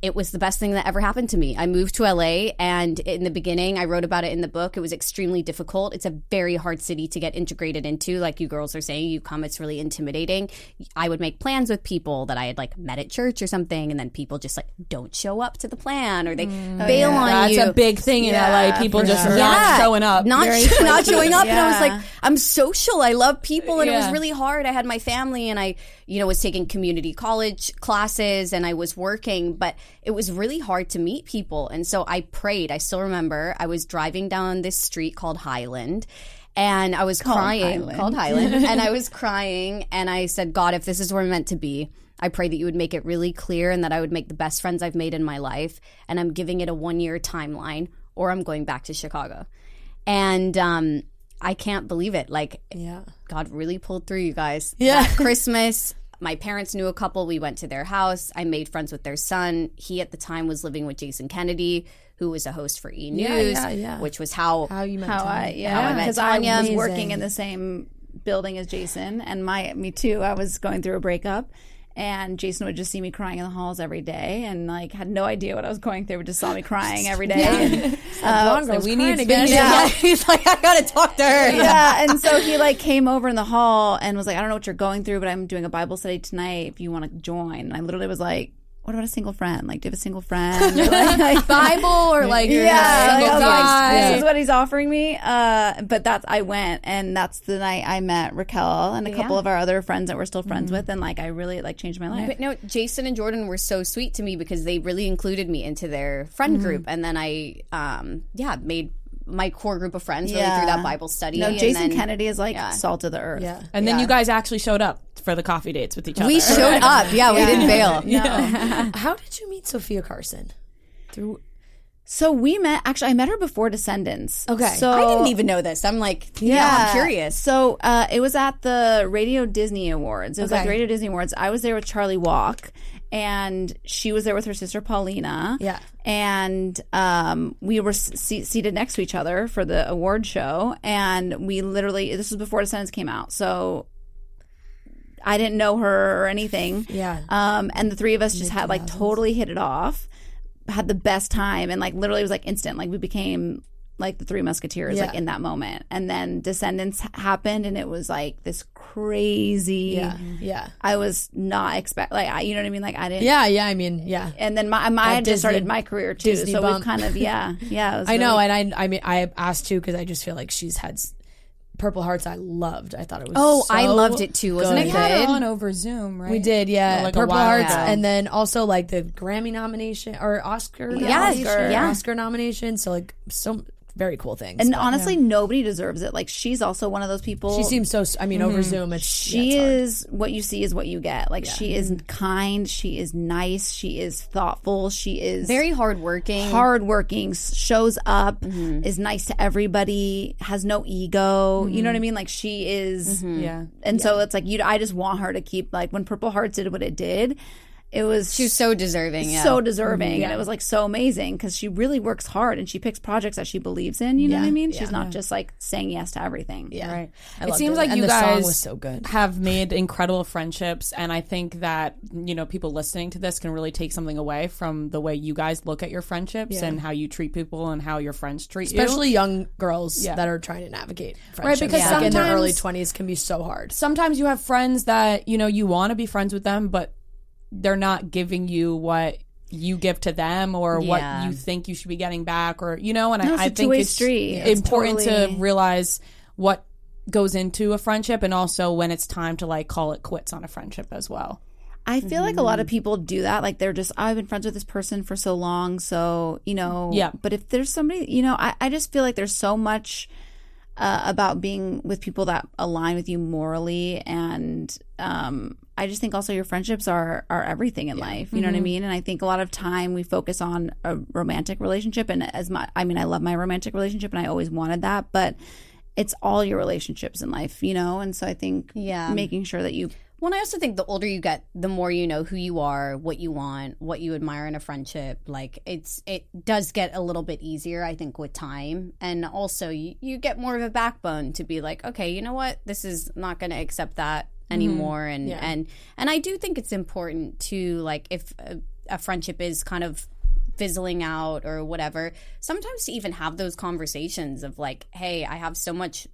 it was the best thing that ever happened to me. I moved to LA, and in the beginning, I wrote about it in the book. It was extremely difficult. It's a very hard city to get integrated into. Like you girls are saying, you come, it's really intimidating. I would make plans with people that I had like met at church or something, and then people just like don't show up to the plan or they mm. oh, bail on That's you. That's a big thing in LA. People just not showing up. Not, Very not showing up. And I was like, I'm social. I love people. And it was really hard. I had my family and I, you know, was taking community college classes and I was working, but it was really hard to meet people. And so I prayed. I still remember I was driving down this street called Highland and I was crying Highland. called Highland and I was crying and I said, God, if this is where I'm meant to be, I pray that you would make it really clear and that I would make the best friends I've made in my life. And I'm giving it a one year timeline or I'm going back to Chicago. And um, I can't believe it. Like, yeah. God really pulled through, you guys. Yeah. That Christmas, my parents knew a couple. We went to their house. I made friends with their son. He at the time was living with Jason Kennedy, who was a host for E News, Yeah, yeah, yeah. which was how, How you met How Tanya. I yeah, How I met because I, was working in the same building as Jason, and my me too. I was going through a breakup, and Jason would just see me crying in the halls every day, and like had no idea what I was going through, but just saw me crying every day. Girl's uh, we need again. Yeah. he's like, I gotta talk to her. yeah, and so he like came over in the hall and was like, "I don't know what you're going through, but I'm doing a Bible study tonight. If you want to join." And I literally was like. What about a single friend? Like, do you have a single friend? Like- like- Bible or like yeah, like, like, this is what he's offering me. Uh, but that's I went, and that's the night I met Raquelle and a couple Yeah. of our other friends that we're still friends with, and like I really like changed my life. But no, Jason and Jordan were so sweet to me because they really included me into their friend Mm-hmm. group, and then I, um, yeah, made my core group of friends really Yeah. through that Bible study. No, and Jason then- Kennedy is like yeah. salt of the earth. Yeah. and then Yeah. you guys actually showed up for the coffee dates with each other. We showed up. Yeah, we didn't bail. How did you meet Sofia Carson? through So we met. Actually, I met her before Descendants. Okay. So I didn't even know this. I'm like, yeah, I'm curious. So uh, it was at the Radio Disney Awards. It was at Okay. the Radio Disney Awards. I was there with Charlie Walk, and she was there with her sister Paulina. Yeah. And um, we were se- seated next to each other for the award show, and we literally this was before Descendants came out, so. I didn't know her or anything. Yeah. Um, and the three of us just had like totally hit it off, had the best time, and like literally it was like instant. Like we became like the Three Musketeers, Yeah. like in that moment. And then Descendants happened, and it was like this crazy. Yeah, yeah. I was not expect like I, you know what I mean. Like I didn't. Yeah, yeah. I mean, yeah. And then my, my I That had just started my career too, Disney so bump. we've kind of yeah, yeah. it was I know, and I, I mean, I asked too because I just feel like she's had Purple Hearts. I loved. I thought it was. Oh, I loved it too. Wasn't good. it We had her good? on over Zoom, right? We did, yeah. Like Purple Hearts, ago. and then also like the Grammy nomination or Oscar, Yes, nomination, yeah. Oscar nomination. So like so very cool things. And But, honestly, nobody deserves it. Like she's also one of those people. she seems so. I mean, over Mhm. Zoom, it's she yeah, it's hard. is what you see is what you get. Like she is kind, she is nice, she is thoughtful, she is Very hardworking. hardworking, s- shows up, Mm-hmm. is nice to everybody, has no ego. You know what I mean? Like she is, Mm-hmm. Yeah. and so it's like you. I just want her to keep like when Purple Hearts did what it did. It was She was so deserving. Yeah. so deserving, and Yeah. it was like so amazing because she really works hard and she picks projects that she believes in. You know Yeah, what I mean? yeah. She's not just like saying yes to everything. Yeah, Right. I it loved seems like and you guys was so good. have made incredible friendships, and I think that you know people listening to this can really take something away from the way you guys look at your friendships Yeah. and how you treat people and how your friends treat you. especially young girls Yeah. that are trying to navigate Right, friendships. because like in their early twenties can be so hard. sometimes you have friends that you know you want to be friends with them, but they're not giving you what you give to them or Yeah. what you think you should be getting back or you know and No, I, it's I a think it's street. It's important totally- to realize what goes into a friendship and also when it's time to like call it quits on a friendship as well I feel like a lot of Mm-hmm. people do that. Like they're just, I've been friends with this person for so long. So, you know, Yeah. But if there's somebody, you know, I, I just feel like there's so much uh, about being with people that align with you morally. And um, I just think also your friendships are, are everything in life. You know Mm-hmm. what I mean? And I think a lot of time we focus on a romantic relationship. And as my, I mean, I love my romantic relationship and I always wanted that. But it's all your relationships in life, you know? And so I think Yeah. making sure that you Well, and I also think the older you get, the more you know who you are, what you want, what you admire in a friendship. Like it's it does get a little bit easier, I think, with time, and also you, you get more of a backbone to be like, okay, you know what, this is not going to accept that Mm-hmm. anymore, and Yeah. and and I do think it's important to like if a, a friendship is kind of fizzling out or whatever sometimes to even have those conversations of like hey i have so much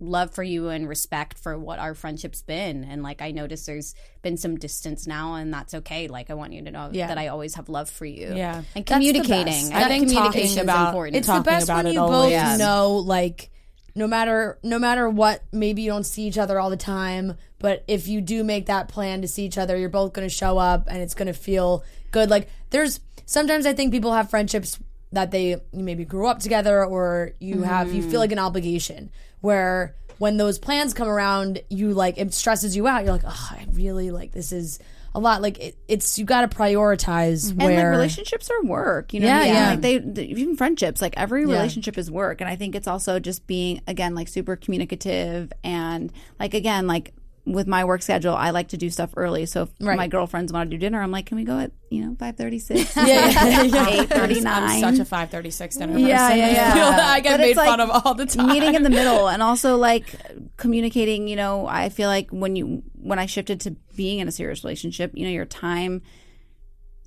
love for you and respect for what our friendship's been and like i notice there's been some distance now and that's okay like i want you to know Yeah. that i always have love for you Yeah. and That's communicating i I think think communication about- is important It's the talking best about when it you always. both Yeah. know, like, no matter no matter what, maybe you don't see each other all the time, but if you do make that plan to see each other, you're both going to show up, and it's going to feel good. Like, there's sometimes I think people have friendships that they maybe grew up together, or you have you feel mm-hmm. like an obligation where. When those plans come around, you like it stresses you out. You're like, oh, I really like this is a lot. Like it, it's you got to prioritize where like relationships are work you know Yeah, yeah. like they, they even friendships like every Yeah. relationship is work and i think it's also just being again like super communicative and like again like with my work schedule i like to do stuff early so if Right. my girlfriends want to do dinner i'm like can we go at you know 536 Yeah, yeah, yeah. eight thirty I'm such a 536 dinner yeah, person. yeah, I yeah. feel that I get But made it's like fun of all the time. Meeting in the middle, and also like communicating. You know, I feel like when you when I shifted to being in a serious relationship, you know, your time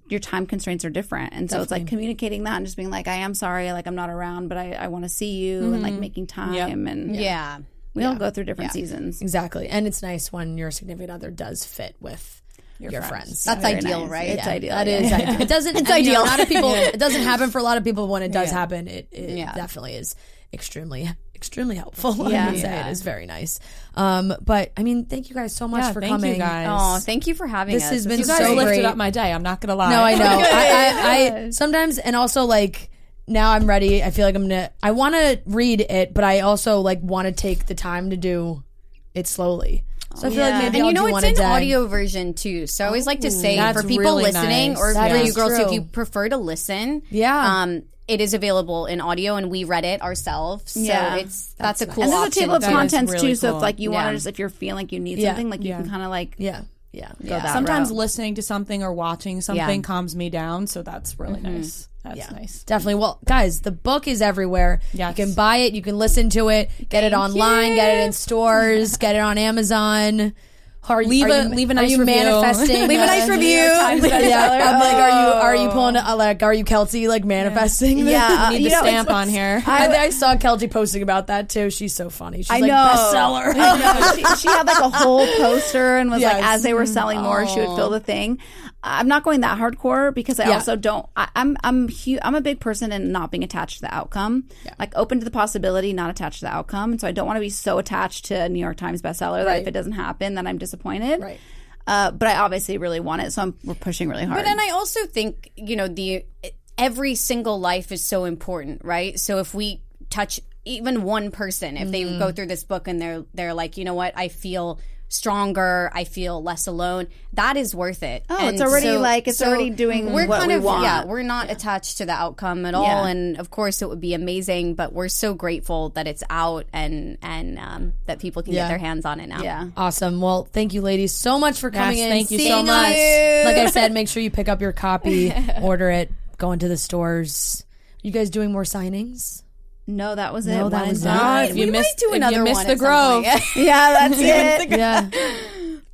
your time constraints are different, and so it's like communicating that and just being like, I am sorry, like I'm not around, but I, I want to see you, and like mm-hmm. making time, Yep. and yeah we all go through different seasons. Exactly. And it's nice when your significant other does fit with your, friends. friends. that's Very ideal nice. right It's Yeah. ideal. That yeah. is ideal. It doesn't. It's and, you know, ideal. a lot of people. It doesn't happen for a lot of people. When it does Yeah. happen, it, it Yeah. definitely is extremely, extremely helpful. Yeah. I would say Yeah. it is very nice. Um, but I mean, thank you guys so much Yeah, for thank coming. you guys. oh thank you for having This us has been you guys so lifted great. up my day. I'm not gonna lie. No, I know. I, I, I sometimes, and also like now I'm ready. I feel like I'm gonna. I want to read it, but I also like want to take the time to do it slowly. So I feel like maybe and I'll you know do it's one a in day. audio version too. So I always like to say That's for people really listening nice. or That for you is girls, if you prefer to listen, Yeah. um, it is available in audio, and we read it ourselves. So Yeah. it's that's, a cool. and there's a option table of too. That is contents really too. So cool. if like you want Yeah. to just if you're feeling like you need Yeah. something, like you Yeah. can kind of like Yeah, yeah. go that Sometimes route. listening to something or watching something calms me down, so that's really mm-hmm. nice. That's Yeah. nice. Definitely. Well, guys, the book is everywhere. Yes. You can buy it. You can listen to it. Get it online. Get it in stores. get it on Amazon. Are Leave are a- you, leave a are nice you review. manifesting? Leave a nice review. New York Times bestseller. Yeah, I'm like, are you are you Oh. pulling uh, like are you Kelsey like manifesting? this? Yeah, Need you know, stamp on here. I, I saw Kelsey posting about that too. She's so funny. She's I like know. bestseller. I know. She, she had like a whole poster and was like, as they were selling more, she would fill the thing. I'm not going that hardcore because I Yeah. also don't. I, I'm I'm hu- I'm a big person in not being attached to the outcome. Like open to the possibility, not attached to the outcome. And so I don't want to be so attached to a New York Times bestseller that if it doesn't happen, then I'm disappointed. Right. Uh, but I obviously really want it, so I'm we're pushing really hard. But then I also think you know the every single life is so important, right? So if we touch even one person, if they Mm-hmm. go through this book and they're they're like, you know what, I feel stronger, I feel less alone. That is worth it. Oh, it's already, like, it's already doing we're what kind we of want. yeah, we're not attached to the outcome at all. Yeah. And of course, it would be amazing, but we're so grateful that it's out and and um, that people can Yeah. get their hands on it now. yeah. Awesome. Well, thank you, ladies, so much for coming Yes, in. thank you so us. much. Like I said, make sure you pick up your copy, order it, go into the stores. You guys doing more signings? No, that was it. No, that was and it. done. If you We might missed, do if another you missed one the Grove. Yeah, that's it. Yeah,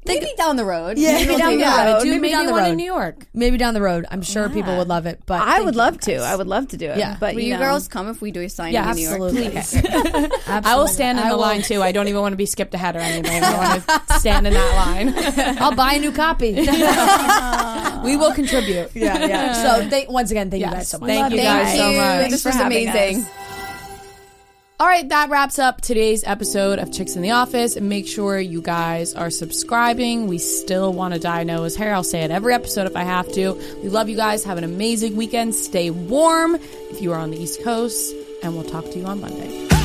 Maybe down the road. Yeah, Maybe maybe down the it road. do Maybe maybe down the one road. in New York. maybe down the road. I'm sure people would love it. But I would you love to. I would love to do it. Yeah. but Will you you know, girls come if we do a signing Yeah, in New York? absolutely. I will stand in I the will- line too. I don't even want to be skipped ahead or anything. I want to stand in that line. I'll buy a new copy. we will contribute. yeah, yeah. So thank, once again, thank you guys so much. Thank you guys so much. This was having amazing. All right, that wraps up today's episode of Chicks in the Office. Make sure you guys are subscribing. We still want to dye Noah's hair. I'll say it every episode if I have to. We love you guys. Have an amazing weekend. Stay warm if you are on the East Coast. And we'll talk to you on Monday.